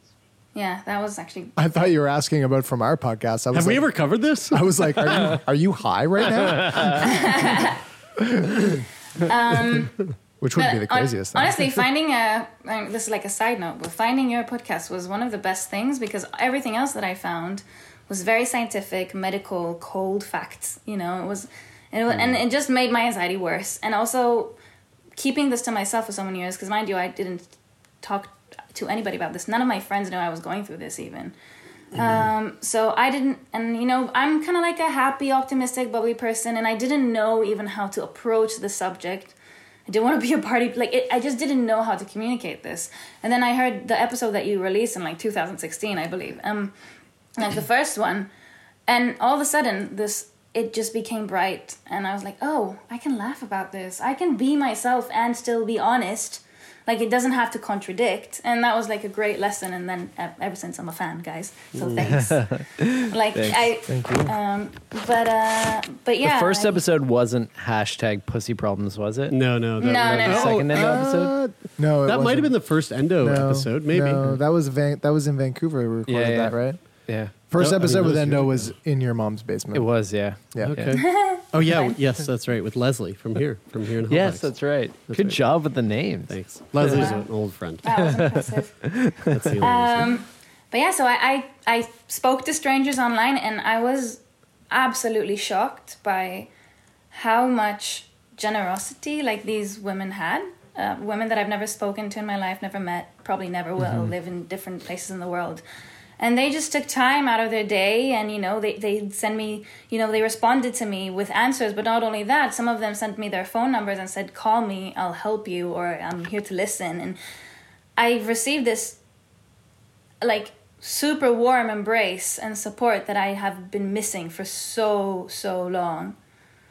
S6: Yeah, that was actually
S5: I thought you were asking about from our podcast. I was
S3: Have we
S5: like-
S3: ever covered this?
S5: I was like, are you, are you high right now?
S6: um,
S5: Which would be the craziest thing.
S6: Honestly, finding a um, this is like a side note, but finding your podcast was one of the best things because everything else that I found was very scientific, medical, cold facts. You know, it was, and it, wa- and it just made my anxiety worse. And also, keeping this to myself for so many years, because mind you, I didn't talk to anybody about this. None of my friends knew I was going through this even. Um, so I didn't, and you know, I'm kind of like a happy, optimistic, bubbly person, and I didn't know even how to approach the subject. I didn't want to be a party like it, I just didn't know how to communicate this. And then I heard the episode that you released in like 2016, I believe, um, like the first one, and all of a sudden this it just became bright, and I was like, oh, I can laugh about this. I can be myself and still be honest. Like it doesn't have to contradict, and that was like a great lesson. And then uh, ever since I'm a fan, guys. So thanks. like
S4: Thanks.
S6: I,
S4: Thank you.
S6: um, but uh, but yeah,
S4: the first
S6: I-
S4: episode wasn't hashtag pussy problems, was it?
S3: No, no.
S6: that- No, no,
S4: The
S6: no.
S4: second endo
S5: Uh,
S4: episode?
S5: no, it
S3: that might have been the first endo
S5: No,
S3: episode. Maybe.
S5: No, that was Van- that was in Vancouver. We recorded
S4: Yeah, yeah.
S5: that, right?
S4: Yeah.
S5: First
S3: No, I mean,
S5: episode
S3: that
S5: with
S3: was
S5: Endo
S3: years
S5: was in your mom's basement.
S4: It was, yeah.
S5: Yeah.
S3: Okay. oh yeah, yes, that's right. With Leslie from here, from here in Halifax.
S4: Yes, that's right.
S3: That's
S4: Good
S3: right.
S4: job with the names.
S3: Thanks. Leslie's
S6: Wow.
S3: an old friend.
S6: That was impressive.
S3: That's the only reason.
S6: Um, but yeah, so I, I I spoke to strangers online, and I was absolutely shocked by how much generosity like these women had. Uh, women that I've never spoken to in my life, never met, probably never will,
S9: Mhm.
S6: live in different places in the world. And they just took time out of their day and, you know, they, they send me, you know, they responded to me with answers. But not only that, some of them sent me their phone numbers and said, call me, I'll help you, or I'm here to listen. And I received this like super warm embrace and support that I have been missing for so so long.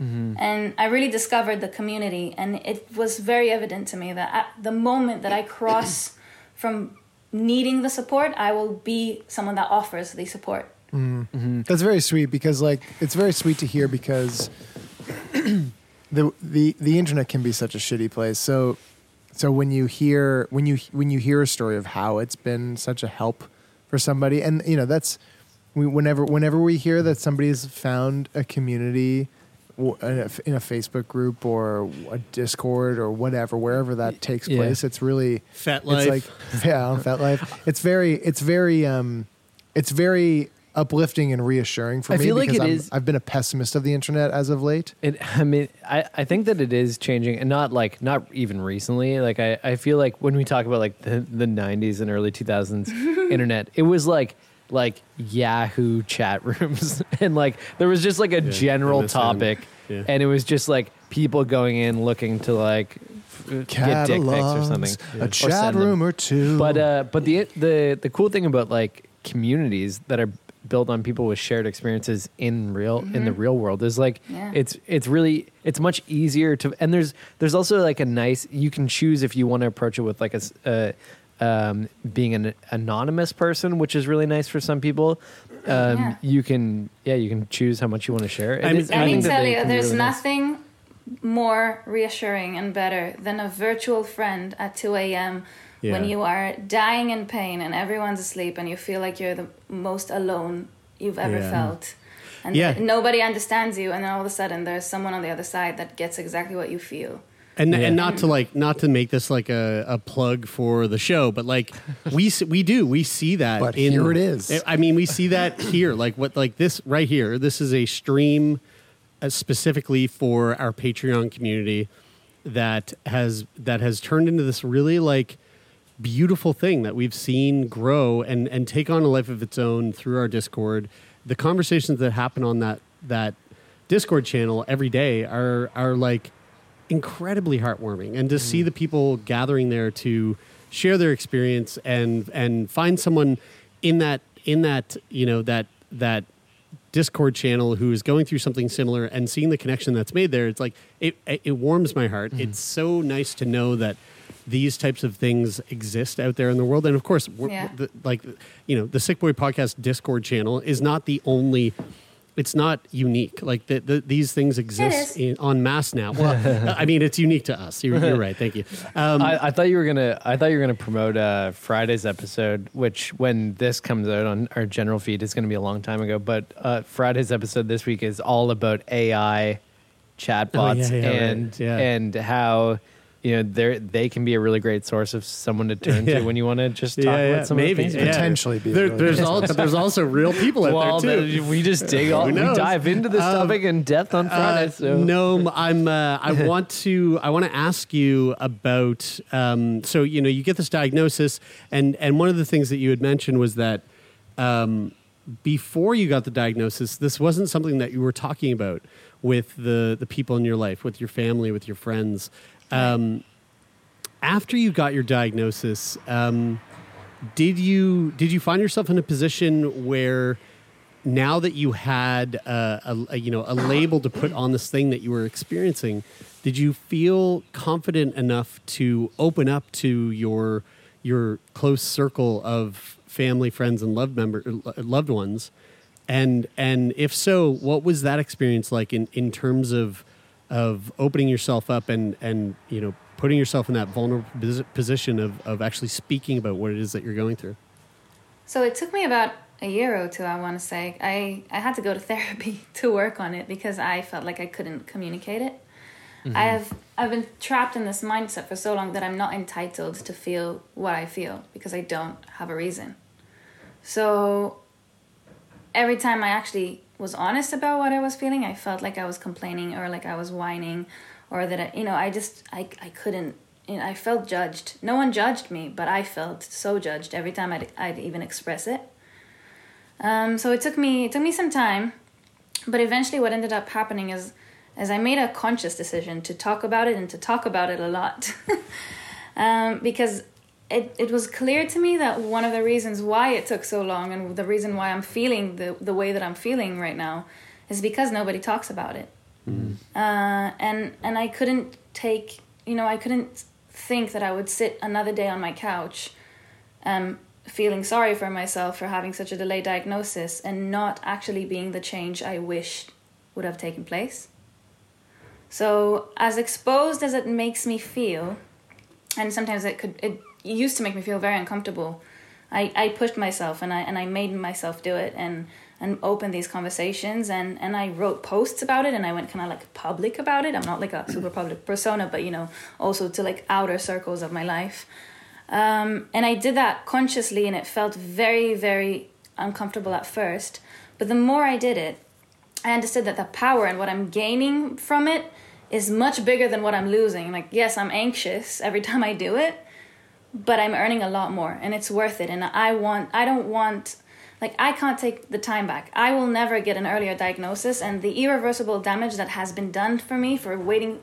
S6: Mm-hmm. And I really discovered the community, and it was very evident to me that at the moment that I cross from needing the support, I will be someone that offers the support.
S5: Mm. That's very sweet because like it's very sweet to hear because the the the internet can be such a shitty place. So so when you hear when you when you hear a story of how it's been such a help for somebody, and you know that's we, whenever whenever we hear that somebody's found a community w- in a, Facebook group or a Discord or whatever, wherever that takes
S3: Yeah.
S5: place, it's really
S3: Fet
S5: It's
S3: Life.
S5: like yeah, on FetLife. It's very, it's very, um, it's very uplifting and reassuring for
S4: I
S5: me
S4: feel like
S5: because
S4: it
S5: I'm,
S4: is-
S5: I've been a pessimist of the internet as of late.
S4: It, I mean, I, I think that it is changing, and not like not even recently. Like I, I feel like when we talk about like the the '90s and early 2000s internet, it was like like Yahoo chat rooms, and like there was just like a general topic,
S3: Yeah.
S4: and it was just like people going in looking to like f- get dick pics or
S5: Catalogs,
S4: something,
S5: a
S4: or
S5: chat
S4: send them.
S5: room or two.
S4: But uh, but the the the cool thing about like communities that are built on people with shared experiences in real in the
S6: Mhm.
S4: real world is like
S6: Yeah.
S4: it's it's really it's much easier to and there's there's also like a nice you can choose if you want to approach it with like a, uh, um, being an anonymous person which is really nice for some people um,
S6: Yeah.
S4: you can yeah you can choose how much you want to share It
S3: I mean-
S4: is-
S6: Let me tell you, there's
S4: really nice.
S6: nothing more reassuring and better than a virtual friend at 2 a.m. when you are dying in pain and everyone's asleep and you feel like you're the most alone you've ever
S3: Yeah.
S6: felt. And
S3: Yeah.
S6: nobody understands you, and then all of a sudden there's someone on the other side that gets exactly what you feel.
S3: And
S4: Yeah.
S3: and not to like not to make this like a, a plug for the show, but like we we do we see that.
S5: But
S3: in,
S5: here it is.
S3: I mean, we see that here, like what like this right here. This is a stream uh, specifically for our Patreon community that has that has turned into this really like beautiful thing that we've seen grow and and take on a life of its own through our Discord. The conversations that happen on that that Discord channel every day are are like incredibly heartwarming. And to see mm. the people gathering there to share their experience and and find someone in that in that you know that that discord channel who is going through something similar and seeing the connection that's made there it's like it it warms my heart. Mm. It's so nice to know that these types of things exist out there in the world. And of course we're,
S6: Yeah.
S3: the, like you know the sick boy podcast discord channel is not the only it's not unique like the, the, these things exist in, on mass now well i mean it's unique to us you're, you're right thank you um,
S4: I, I thought you were gonna. I thought you were gonna promote uh, Friday's episode, which when this comes out on our general feed, is gonna be a long time ago. But uh, Friday's episode this week is all about AI chatbots
S3: Oh, yeah, yeah, right.
S4: and
S3: Yeah.
S4: and how you know they they can be a really great source of someone to turn
S3: Yeah.
S4: to when you want to just talk
S3: Yeah, yeah,
S4: about some
S3: maybe,
S4: of the
S3: yeah.
S4: things.
S5: Potentially be a
S3: There-
S5: really
S3: there's
S5: good
S3: all,
S5: source.
S3: there's also real people out
S4: Well,
S3: there too.
S4: we just dig all,
S3: Who
S4: we
S3: knows?
S4: dive into this
S3: Um,
S4: topic in depth on Friday.
S3: Uh,
S4: so
S3: No, I'm. Uh, I want to. I want to ask you about. Um, so you know, you get this diagnosis, and and one of the things that you had mentioned was that um, before you got the diagnosis, this wasn't something that you were talking about with the the people in your life, with your family, with your friends. Um, after you got your diagnosis, um, did you did you find yourself in a position where now that you had uh, a, a you know a label to put on this thing that you were experiencing, did you feel confident enough to open up to your your close circle of family, friends, and loved member loved ones? And and if so, what was that experience like in, in terms of of opening yourself up and and you know putting yourself in that vulnerable position of of actually speaking about what it is that you're going through?
S6: So it took me about a year or two, I want to say. I, I had to go to therapy to work on it because I felt like I couldn't communicate it. Mm-hmm. I have I've been trapped in this mindset for so long that I'm not entitled to feel what I feel because I don't have a reason. So every time I actually was honest about what I was feeling, I felt like I was complaining or like I was whining or that I, you know, I just I I couldn't you know, I felt judged. No one judged me, but I felt so judged every time I'd, I'd even express it. Um, so it took me it took me some time, but eventually what ended up happening is is I made a conscious decision to talk about it and to talk about it a lot. um, because it, it was clear to me that one of the reasons why it took so long and the reason why I'm feeling the, the way that I'm feeling right now is because nobody talks about it. Uh, and and I couldn't take you know I couldn't think that I would sit another day on my couch um, feeling sorry for myself for having such a delayed diagnosis and not actually being the change I wished would have taken place. So, as exposed as it makes me feel, and sometimes it could, it used to make me feel very uncomfortable. I, I pushed myself and I and I made myself do it and and open these conversations and and I wrote posts about it and I went kind of like public about it. I'm not like a super public persona, but you know, also to like outer circles of my life. Um, and I did that consciously, and it felt very, very uncomfortable at first. But the more I did it, I understood that the power and what I'm gaining from it is much bigger than what I'm losing. Like, yes, I'm anxious every time I do it, but I'm earning a lot more, and it's worth it. And I want, I don't want, like, I can't take the time back. I will never get an earlier diagnosis, and the irreversible damage that has been done for me for waiting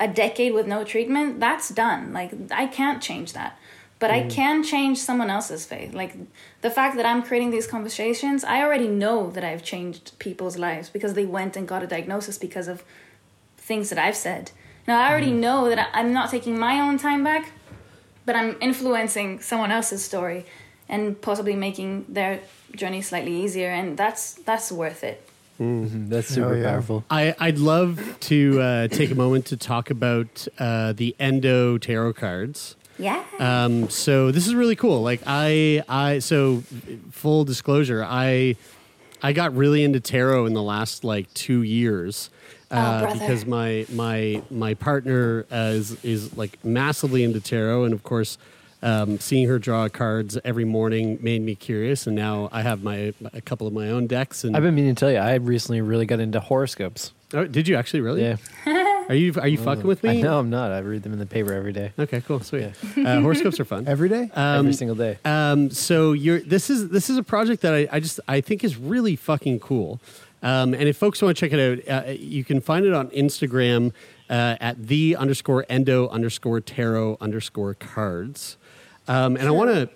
S6: a decade with no treatment, that's done. Like I can't change that. But I mm. can change someone else's faith. Like the fact that I'm creating these conversations, I already know that I've changed people's lives because they went and got a diagnosis because of things that I've said. Now I already mm-hmm. know that I'm not taking my own time back, but I'm influencing someone else's story and possibly making their journey slightly easier and that's that's worth it.
S4: that's super powerful.
S3: I, I'd love to uh, take a moment to talk about uh, the Endo tarot cards.
S6: Yeah.
S3: Um, so this is really cool. Like I, I so full disclosure, I I got really into tarot in the last like two years. Uh,
S6: brother.
S3: because my my my partner uh, is is like massively into tarot, and of course. Um, seeing her draw cards every morning made me curious, and now I have my a couple of my own decks. And
S4: I've been meaning to tell you, I recently really got into horoscopes.
S3: oh, did you actually really?
S4: Yeah.
S3: Are you are you fucking with me?
S4: I know I'm not. I read them in the paper every day.
S3: Okay, cool, sweet. Uh, horoscopes are fun.
S5: Every day?
S3: Um,
S4: every single day.
S3: Um, so you're this is this is a project that I, I just I think is really fucking cool. Um, and if folks want to check it out, uh, you can find it on Instagram uh, at the underscore endo underscore tarot underscore cards. Um, and I want to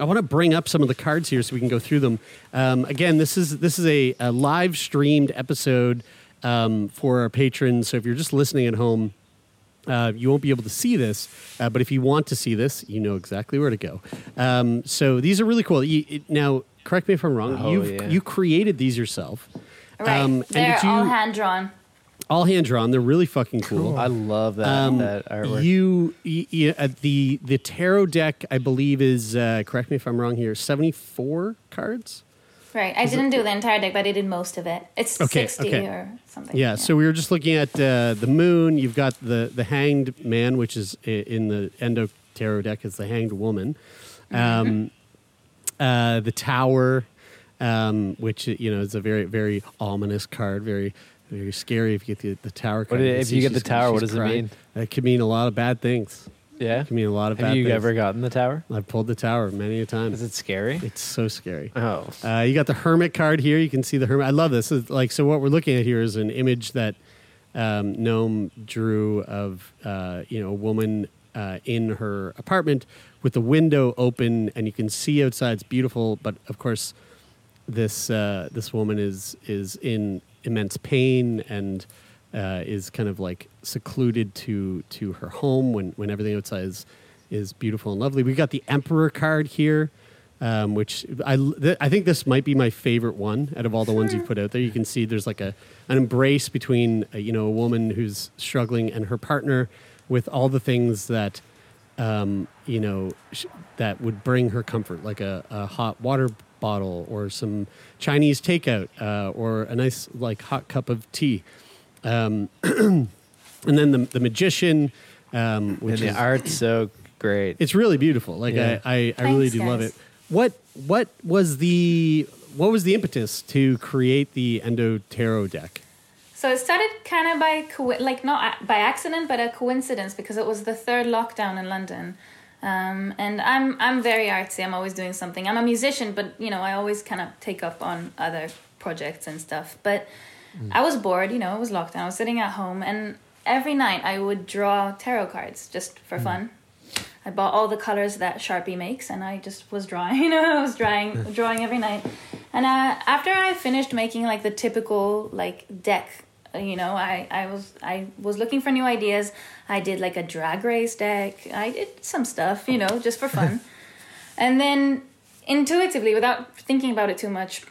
S3: I want to bring up some of the cards here so we can go through them. Um, again, this is this is a, a live streamed episode um, for our patrons. So if you're just listening at home, uh, you won't be able to see this, uh, but if you want to see this, you know exactly where to go. Um, so these are really cool. You, it, now, correct me if I'm wrong.
S4: Oh,
S3: You've
S4: yeah.
S3: you created these yourself,
S6: Right.
S3: Um,
S6: They're
S3: did you
S6: all hand drawn.
S3: all hand drawn? They're really fucking cool.
S4: I love that
S3: Um,
S4: that artwork.
S3: You, y y- uh, the the tarot deck, I believe, is uh, correct me if I'm wrong here. Seventy four cards.
S6: Right. I didn't do the entire deck, but I did most of it. It's
S3: Okay,
S6: 60
S3: okay.
S6: or something.
S3: Yeah, so we were just looking at uh, the moon. You've got the the hanged man, which is in the endo tarot deck is the hanged woman. Um, uh, the tower, um, which you know is a very very ominous card, very very scary if you get the, the tower card.
S4: What if you get the tower, what does it mean?
S3: That could mean a lot of bad things.
S4: yeah.
S3: It could mean a lot of
S4: Have
S3: bad
S4: you
S3: things.
S4: ever gotten the tower?
S3: I've pulled the tower many a time.
S4: Is it scary?
S3: It's so scary.
S4: Oh.
S3: Uh, you got the hermit card here. You can see the hermit. I love this. It's like so, what we're looking at here is an image that um, Noam drew of uh, you know a woman uh, in her apartment with the window open, and you can see outside. It's beautiful, but of course, this uh, this woman is is in immense pain and uh, is kind of like secluded to to her home when when everything outside is is beautiful and lovely. We got the Emperor card here, um, which I th- I think this might be my favorite one out of all the ones you've put out there. You can see there's like a an embrace between uh, you know a woman who's struggling and her partner with all the things that um, you know sh- that would bring her comfort, like a, a hot water bottle or some Chinese takeout uh, or a nice like hot cup of tea. Um, and then the the magician, um, which
S4: and the
S3: is,
S4: art's so great.
S3: it's really beautiful. Like
S4: Yeah.
S3: I, I, I really
S6: Thanks,
S3: do love it. What what was the what was the impetus to create the Endo Tarot deck?
S6: So it started kind of by co- like not a- by accident, but a coincidence because it was the third lockdown in London. Um, and I'm I'm very artsy. I'm always doing something. I'm a musician, but you know I always kind of take up on other projects and stuff. But I was bored. You know, it was lockdown. I was sitting at home, and every night I would draw tarot cards just for fun. I bought all the colors that Sharpie makes, and I just was drawing. You know, I was drawing, drawing every night. And uh, after I finished making like the typical like deck, you know, I I was I was looking for new ideas. I did like a drag race deck. I did some stuff, you know, just for fun. and then intuitively, without thinking about it too much,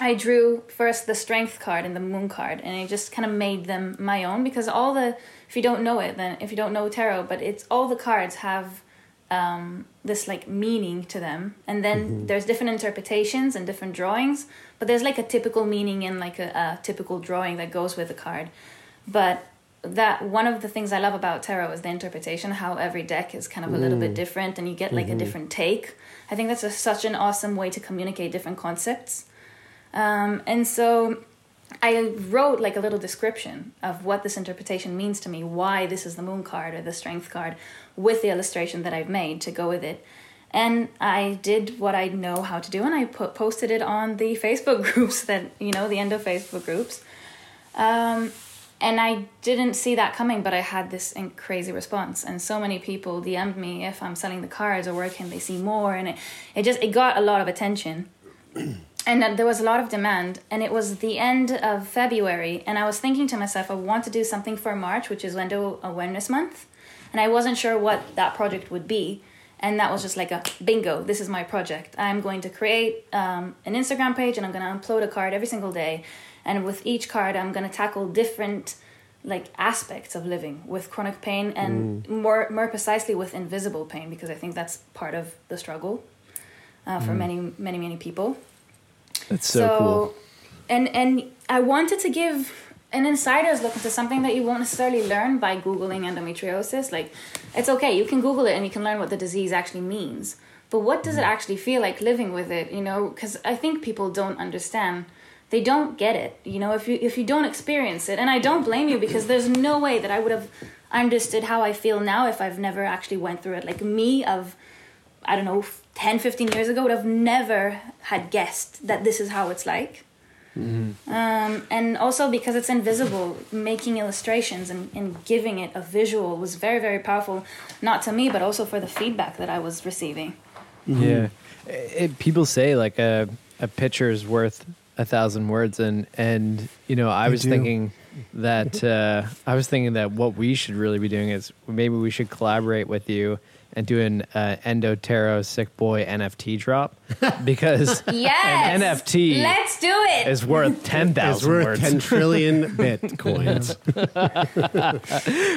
S6: I drew first the strength card and the moon card, and I just kind of made them my own because all the if you don't know it, then if you don't know tarot, but it's all the cards have um, this like meaning to them, and then there's different interpretations and different drawings, but there's like a typical meaning and like a, a typical drawing that goes with the card, but that one of the things I love about tarot is the interpretation, how every deck is kind of a little bit different and you get like a different take. I think that's a, such an awesome way to communicate different concepts. Um, and so I wrote like a little description of what this interpretation means to me, why this is the moon card or the strength card, with the illustration that I've made to go with it. And I did what I know how to do, and I put, posted it on the Facebook groups that, you know, the endo Facebook groups. Um, and I didn't see that coming, but I had this crazy response, and so many people DM'd me if I'm selling the cards or where can they see more, and it, it just it got a lot of attention, and there was a lot of demand, and it was the end of February, and I was thinking to myself, I want to do something for March, which is Endo Awareness Month, and I wasn't sure what that project would be, and that was just like a bingo. This is my project. I'm going to create um, an Instagram page, and I'm going to upload a card every single day and with each card i'm going to tackle different like aspects of living with chronic pain and more more precisely with invisible pain because i think that's part of the struggle uh, for many many many people
S4: That's so, cool.
S6: and and i wanted to give an insider's look into something that you won't necessarily learn by googling endometriosis. Like, it's okay, you can Google it and you can learn what the disease actually means. But what does it actually feel like living with it? You know, because I think people don't understand. They don't get it. You know, if you if you don't experience it, and I don't blame you because there's no way that I would have understood how I feel now if I've never actually went through it. Like me of I don't know 10 15 years ago would have never had guessed that this is how it's like. Um, and also because it's invisible, making illustrations and, and giving it a visual was very, very powerful, not to me, but also for the feedback that I was receiving.
S4: Yeah, it, people say like a a picture is worth a thousand words, and and you know I
S5: They
S4: was
S5: do.
S4: thinking that uh, I was thinking that what we should really be doing is maybe we should collaborate with you and do an uh, Endo Tarot Sick Boy NFT drop because
S6: Yes!
S4: an NFT
S6: Let's do it!
S4: is worth ten
S3: It's worth
S4: words.
S3: 10 trillion bitcoins.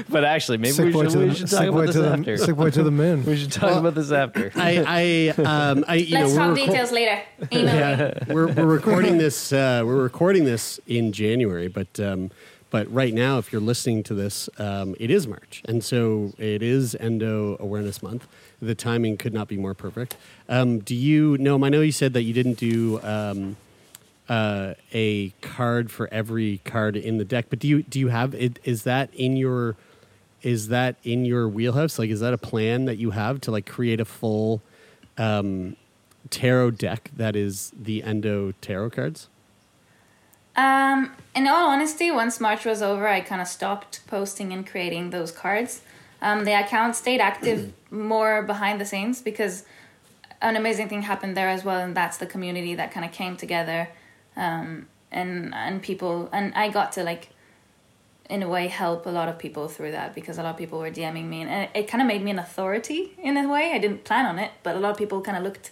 S4: but actually, maybe
S5: Sick
S4: we should,
S5: to
S4: we
S5: the-
S4: should
S5: sick
S4: talk about this
S5: the-
S4: after.
S5: sick boy to the moon.
S4: We should talk about this after.
S3: I, I, um, I, you
S6: Let's
S3: know,
S6: talk
S3: we're reco-
S6: details later. Email
S3: yeah, we're, we're recording this. Uh, we're recording this in January, but um, but right now, if you're listening to this, um, it is March, and so it is Endo Awareness Month. The timing could not be more perfect. Um, do you know? I know you said that you didn't do um, uh, a card for every card in the deck, but do you do you have it? Is that in your is that in your wheelhouse? Like, is that a plan that you have to like create a full um, tarot deck that is the endo tarot cards?
S6: Um, in all honesty, once March was over, I kind of stopped posting and creating those cards. Um, the account stayed active more behind the scenes because an amazing thing happened there as well, and that's the community that kind of came together, um, and and people, and I got to like, in a way, help a lot of people through that because a lot of people were DMing me, and it, it kind of made me an authority in a way. I didn't plan on it, but a lot of people kind of looked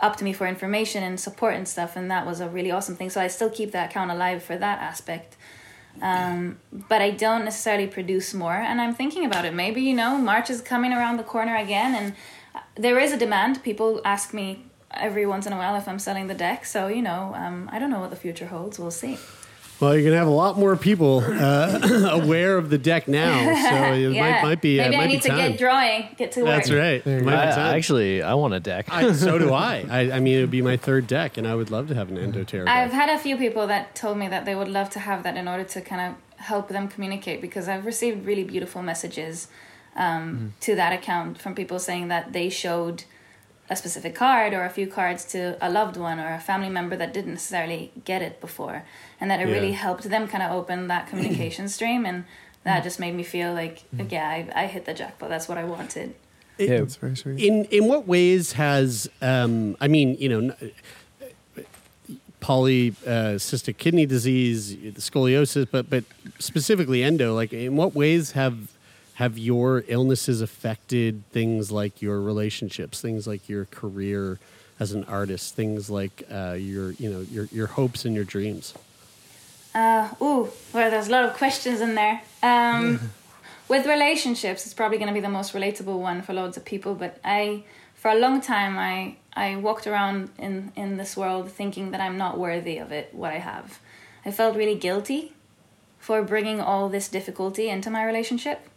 S6: up to me for information and support and stuff and that was a really awesome thing. So i still keep that account alive for that aspect. Um, but i don't necessarily produce more and i'm thinking about it. Maybe you know march is coming around the corner again and there is a demand. People ask me every once in a while if i'm selling the deck. So you know um, i don't know what the future holds. We'll see
S3: Well, you're gonna have a lot more people uh, aware of the deck now, so it
S6: yeah.
S3: might, might be uh,
S6: maybe
S3: might
S6: i
S3: be
S6: need to get drawing get to work
S3: That's right. Might be
S4: I- actually, I want a deck.
S3: I, so do I. I. I mean, it would be my third deck, and I would love to have an endo tarot.
S6: I've had a few people that told me that they would love to have that in order to kind of help them communicate because I've received really beautiful messages um, to that account from people saying that they showed a specific card or a few cards to a loved one or a family member that didn't necessarily get it before and that it really helped them kind of open that communication stream and that just made me feel like yeah I, I hit the jackpot that's what I wanted
S3: It-
S4: Yeah.
S5: That's very sweet.
S3: In in what ways has um, I mean, you know, n- polycystic kidney disease, the scoliosis, but but specifically endo. Like, in what ways have have your illnesses affected things like your relationships, things like your career as an artist, things like uh, your you know your your hopes and your dreams?
S6: Uh, ooh, well, there's a lot of questions in there. Um, with relationships, it's probably going to be the most relatable one for loads of people. But I, for a long time, I I walked around in in this world thinking that I'm not worthy of it. What I have, I felt really guilty for bringing all this difficulty into my relationship.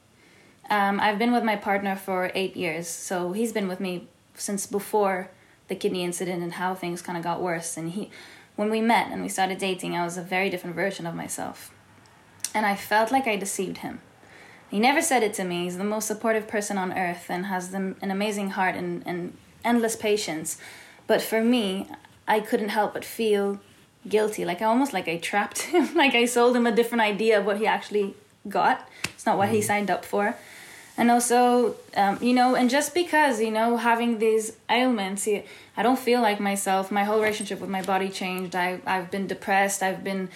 S6: Um, I've been with my partner for eight years, so he's been with me since before the kidney incident and how things kind of got worse. And he, when we met and we started dating, I was a very different version of myself, and I felt like I deceived him. He never said it to me. He's the most supportive person on earth and has the, an amazing heart and, and endless patience. But for me, I couldn't help but feel guilty. Like I almost like I trapped him. like I sold him a different idea of what he actually got. It's not what he mm. signed up for. And also, um, you know, and just because, you know, having these ailments, I don't feel like myself. My whole relationship with my body changed. I, I've been depressed. I've been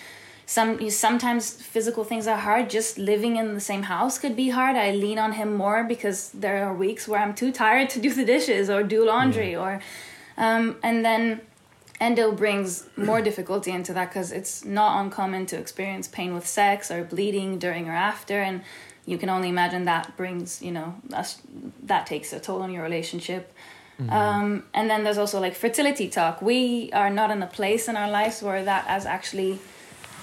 S6: some you- sometimes physical things are hard just living in the same house could be hard i lean on him more because there are weeks where i'm too tired to do the dishes or do laundry or um, and then endo brings more difficulty into that because it's not uncommon to experience pain with sex or bleeding during or after and you can only imagine that brings you know us that takes a toll on your relationship um, and then there's also like fertility talk we are not in a place in our lives where that has actually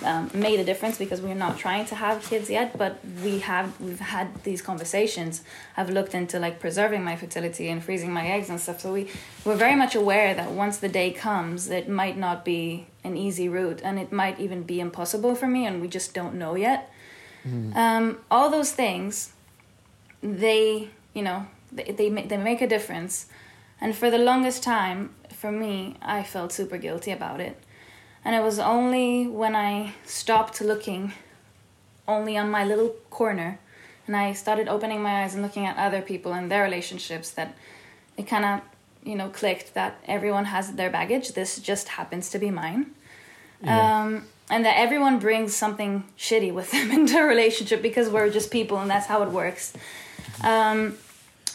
S6: um, made a difference because we're not trying to have kids yet, but we have we've had these conversations. I've looked into like preserving my fertility and freezing my eggs and stuff. So we we're very much aware that once the day comes, it might not be an easy route, and it might even be impossible for me, and we just don't know yet. Um, all those things, they you know they they make, they make a difference, and for the longest time, for me, I felt super guilty about it. And it was only when I stopped looking only on my little corner and I started opening my eyes and looking at other people and their relationships that it kind of, you know, clicked that everyone has their baggage. This just happens to be mine.
S9: Yeah.
S6: Um, and that everyone brings something shitty with them into a relationship because we're just people and that's how it works. Um,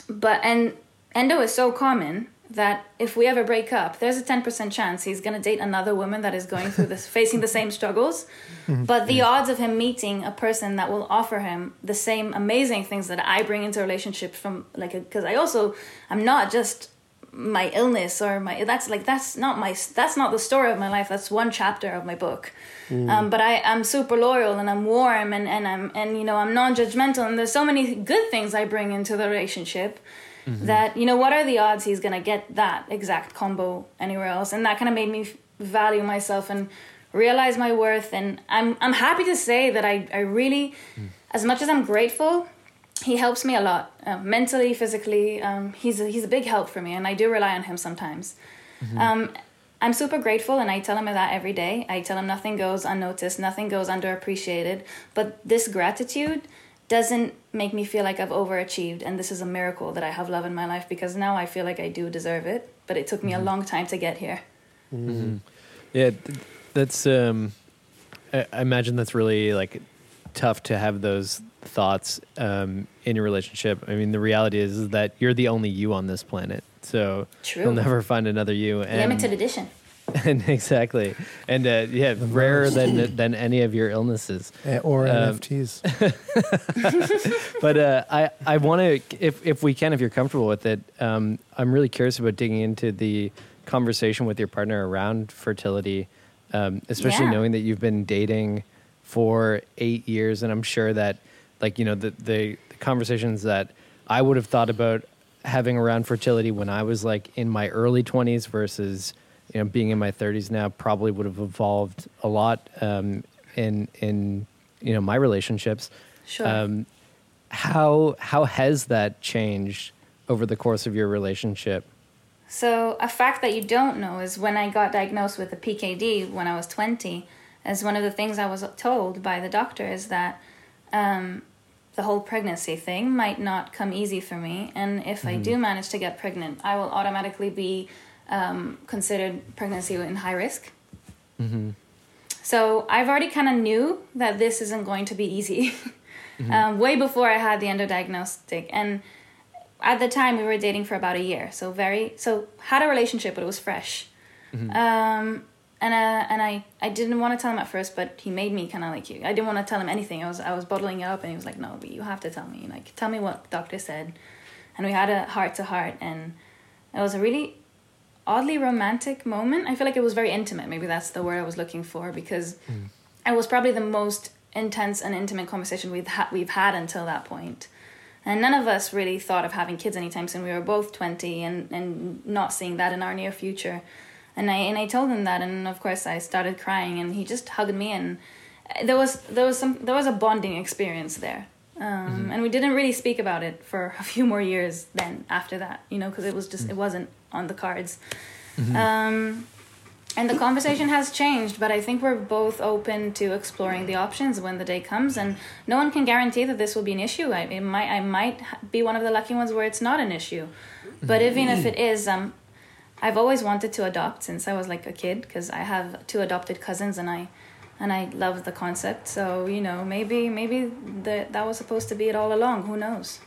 S6: but, and endo is so common that if we ever break up, there's a 10% chance he's going to date another woman that is going through this, facing the same struggles. But the odds of him meeting a person that will offer him the same amazing things that I bring into a relationship from, like, because I also, I'm not just my illness or my, that's like, that's not my, that's not the story of my life. That's one chapter of my book.
S9: Mm.
S6: Um, but I, I'm super loyal and I'm warm and, and I'm, and, you know, I'm non-judgmental. And there's so many good things I bring into the relationship that you know what are the odds he's gonna get that exact combo anywhere else? And that kind of made me value myself and realize my worth. And i'm i'm happy to say that i i really as much as i'm grateful he helps me a lot uh, mentally physically. Um, he's a, he's a big help for me and i do rely on him sometimes. Um, i'm super grateful and i tell him that every day i tell him nothing goes unnoticed nothing goes underappreciated but this gratitude doesn't make me feel like I've overachieved and this is a miracle that I have love in my life because now I feel like I do deserve it. But it took me a long time to get here.
S4: Mhm. Yeah, th- that's. Um, I, I imagine that's really like tough to have those thoughts um, in your relationship. I mean, the reality is, is that you're the only you on this planet, so
S6: True.
S4: you'll never find another you. And,
S6: Limited edition.
S4: and exactly, and uh, yeah, rarer than than any of your illnesses
S5: or
S4: Um,
S5: NFTs.
S4: but uh, I I want to if if we can if you're comfortable with it, um, I'm really curious about digging into the conversation with your partner around fertility, um, especially
S9: Yeah.
S4: knowing that you've been dating for eight years, and I'm sure that like you know the the, the conversations that I would have thought about having around fertility when I was like in my early 20s versus you know being in my 30s now probably would have evolved a lot um, in in you know my relationships.
S6: Sure.
S4: Um, how how has that changed over the course of your relationship?
S6: So, a fact that you don't know is when I got diagnosed with a PKD when I was 20, as one of the things I was told by the doctor is that um, the whole pregnancy thing might not come easy for me. And if I
S9: Mhm.
S6: do manage to get pregnant, I will automatically be um, considered pregnancy in high risk.
S4: Mm-hmm.
S6: So I've already kind of knew that this isn't going to be easy.
S9: Mhm.
S6: um, way before I had the endodiagnostic, and at the time we were dating for about a year. So very so had a relationship, but it was fresh. Um, and uh, and I, I didn't want to tell him at first, but he made me kind of like you. I didn't want to tell him anything. I was I was bottling it up, and he was like, "No, but you have to tell me. Like, tell me what doctor said." And we had a heart to heart, and it was a really oddly romantic moment. I feel like it was very intimate. Maybe that's the word I was looking for because it was probably the most intense and intimate conversation we've ha- we've had until that point. And none of us really thought of having kids anytime soon. We were both 20 and, and not seeing that in our near future. And I and I told him that and of course I started crying and he just hugged me and there was there was some there was a bonding experience there. Um, and we didn't really speak about it for a few more years then after that, you know, because it was just it wasn't on the cards. Um, and the conversation has changed, but I think we're both open to exploring the options when the day comes. And no one can guarantee that this will be an issue. I it might I might be one of the lucky ones where it's not an issue. But even if it is, um, I've always wanted to adopt since I was like a kid because I have two adopted cousins and I and I love the concept. So you know maybe maybe that that was supposed to be it all along. Who knows?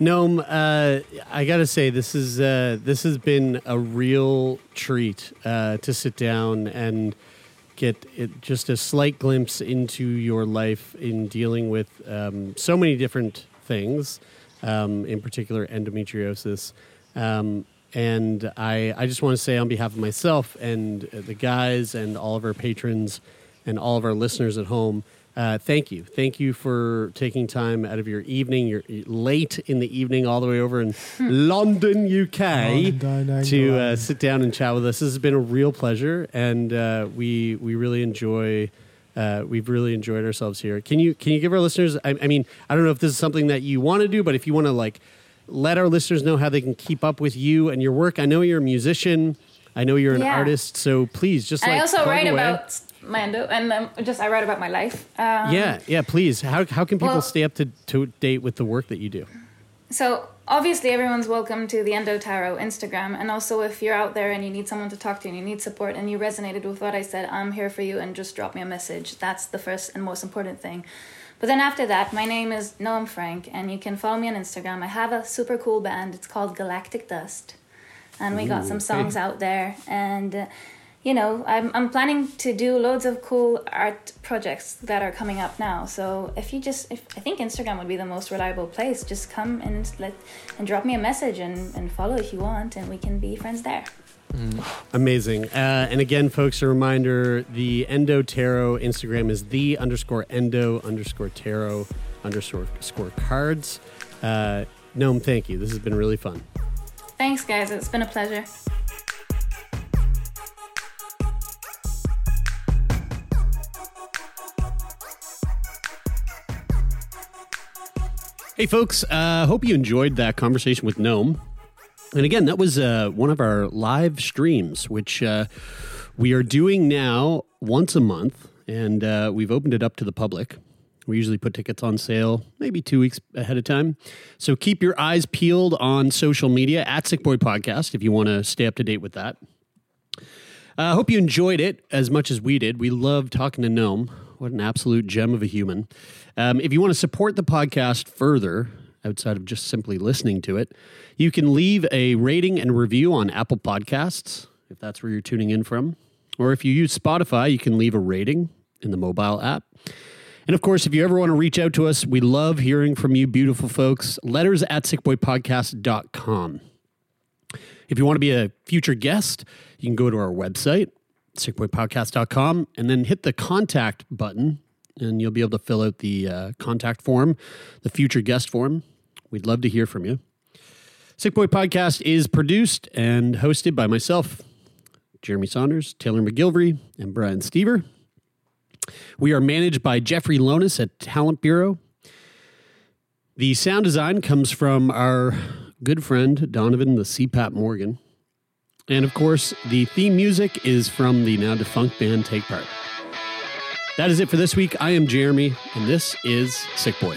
S3: Noam, uh, I gotta say this is uh, this has been a real treat uh, to sit down and get it, just a slight glimpse into your life in dealing with um, so many different things, um, in particular endometriosis. Um, and I, I just want to say on behalf of myself and uh, the guys and all of our patrons and all of our listeners at home. Uh, thank you, thank you for taking time out of your evening. You're late in the evening, all the way over in London, UK,
S5: London,
S3: to uh, sit down and chat with us. This has been a real pleasure, and uh, we we really enjoy. Uh, we've really enjoyed ourselves here. Can you can you give our listeners? I, I mean, I don't know if this is something that you want to do, but if you want to like let our listeners know how they can keep up with you and your work. I know you're a musician. I know you're an
S6: Yeah.
S3: artist. So please, just like
S6: I also write
S3: away.
S6: about Mando, and um, just I write about my life. Um,
S3: yeah, yeah. Please, how how can people
S6: well-
S3: stay up to, to date with the work that you do?
S6: So obviously, everyone's welcome to the Endo Tarot Instagram, and also if you're out there and you need someone to talk to and you need support and you resonated with what I said, I'm here for you, and just drop me a message. That's the first and most important thing. But then after that, my name is Noam Frank, and you can follow me on Instagram. I have a super cool band. It's called Galactic Dust, and we got some songs
S9: hey.
S6: out there, and. Uh, you know, I'm, I'm planning to do loads of cool art projects that are coming up now. So if you just, if, I think Instagram would be the most reliable place. Just come and let and drop me a message and, and follow if you want, and we can be friends there.
S3: Amazing. Uh, and again, folks, a reminder: the Endo Tarot Instagram is the underscore Endo underscore Tarot underscore score cards. Uh, Noam, thank you. This has been really fun.
S6: Thanks, guys. It's been a pleasure.
S3: Hey, folks. Uh, hope you enjoyed that conversation with Noam. And again, that was uh, one of our live streams, which uh, we are doing now once a month, and uh, we've opened it up to the public. We usually put tickets on sale maybe two weeks ahead of time. So keep your eyes peeled on social media at Sick Boy Podcast if you want to stay up to date with that. I hope you enjoyed it as much as we did. We love talking to Noam. What an absolute gem of a human. Um, if you want to support the podcast further, outside of just simply listening to it, you can leave a rating and review on Apple Podcasts, if that's where you're tuning in from. Or if you use Spotify, you can leave a rating in the mobile app. And of course, if you ever want to reach out to us, we love hearing from you, beautiful folks. Letters at sickboypodcast.com. If you want to be a future guest, you can go to our website, sickboypodcast.com, and then hit the contact button, and you'll be able to fill out the uh, contact form, the future guest form. We'd love to hear from you. Sick Boy Podcast is produced and hosted by myself, Jeremie Saunders, Taylor MacGillivary, and Brian Stever. We are managed by Jeffrey Lonis at Talent Bureau. The sound design comes from our good friend Donovan the CPAP Morgan. And of course, the theme music is from the now defunct band Take Part. That is it for this week. I am Jeremy, and this is Sick Boy.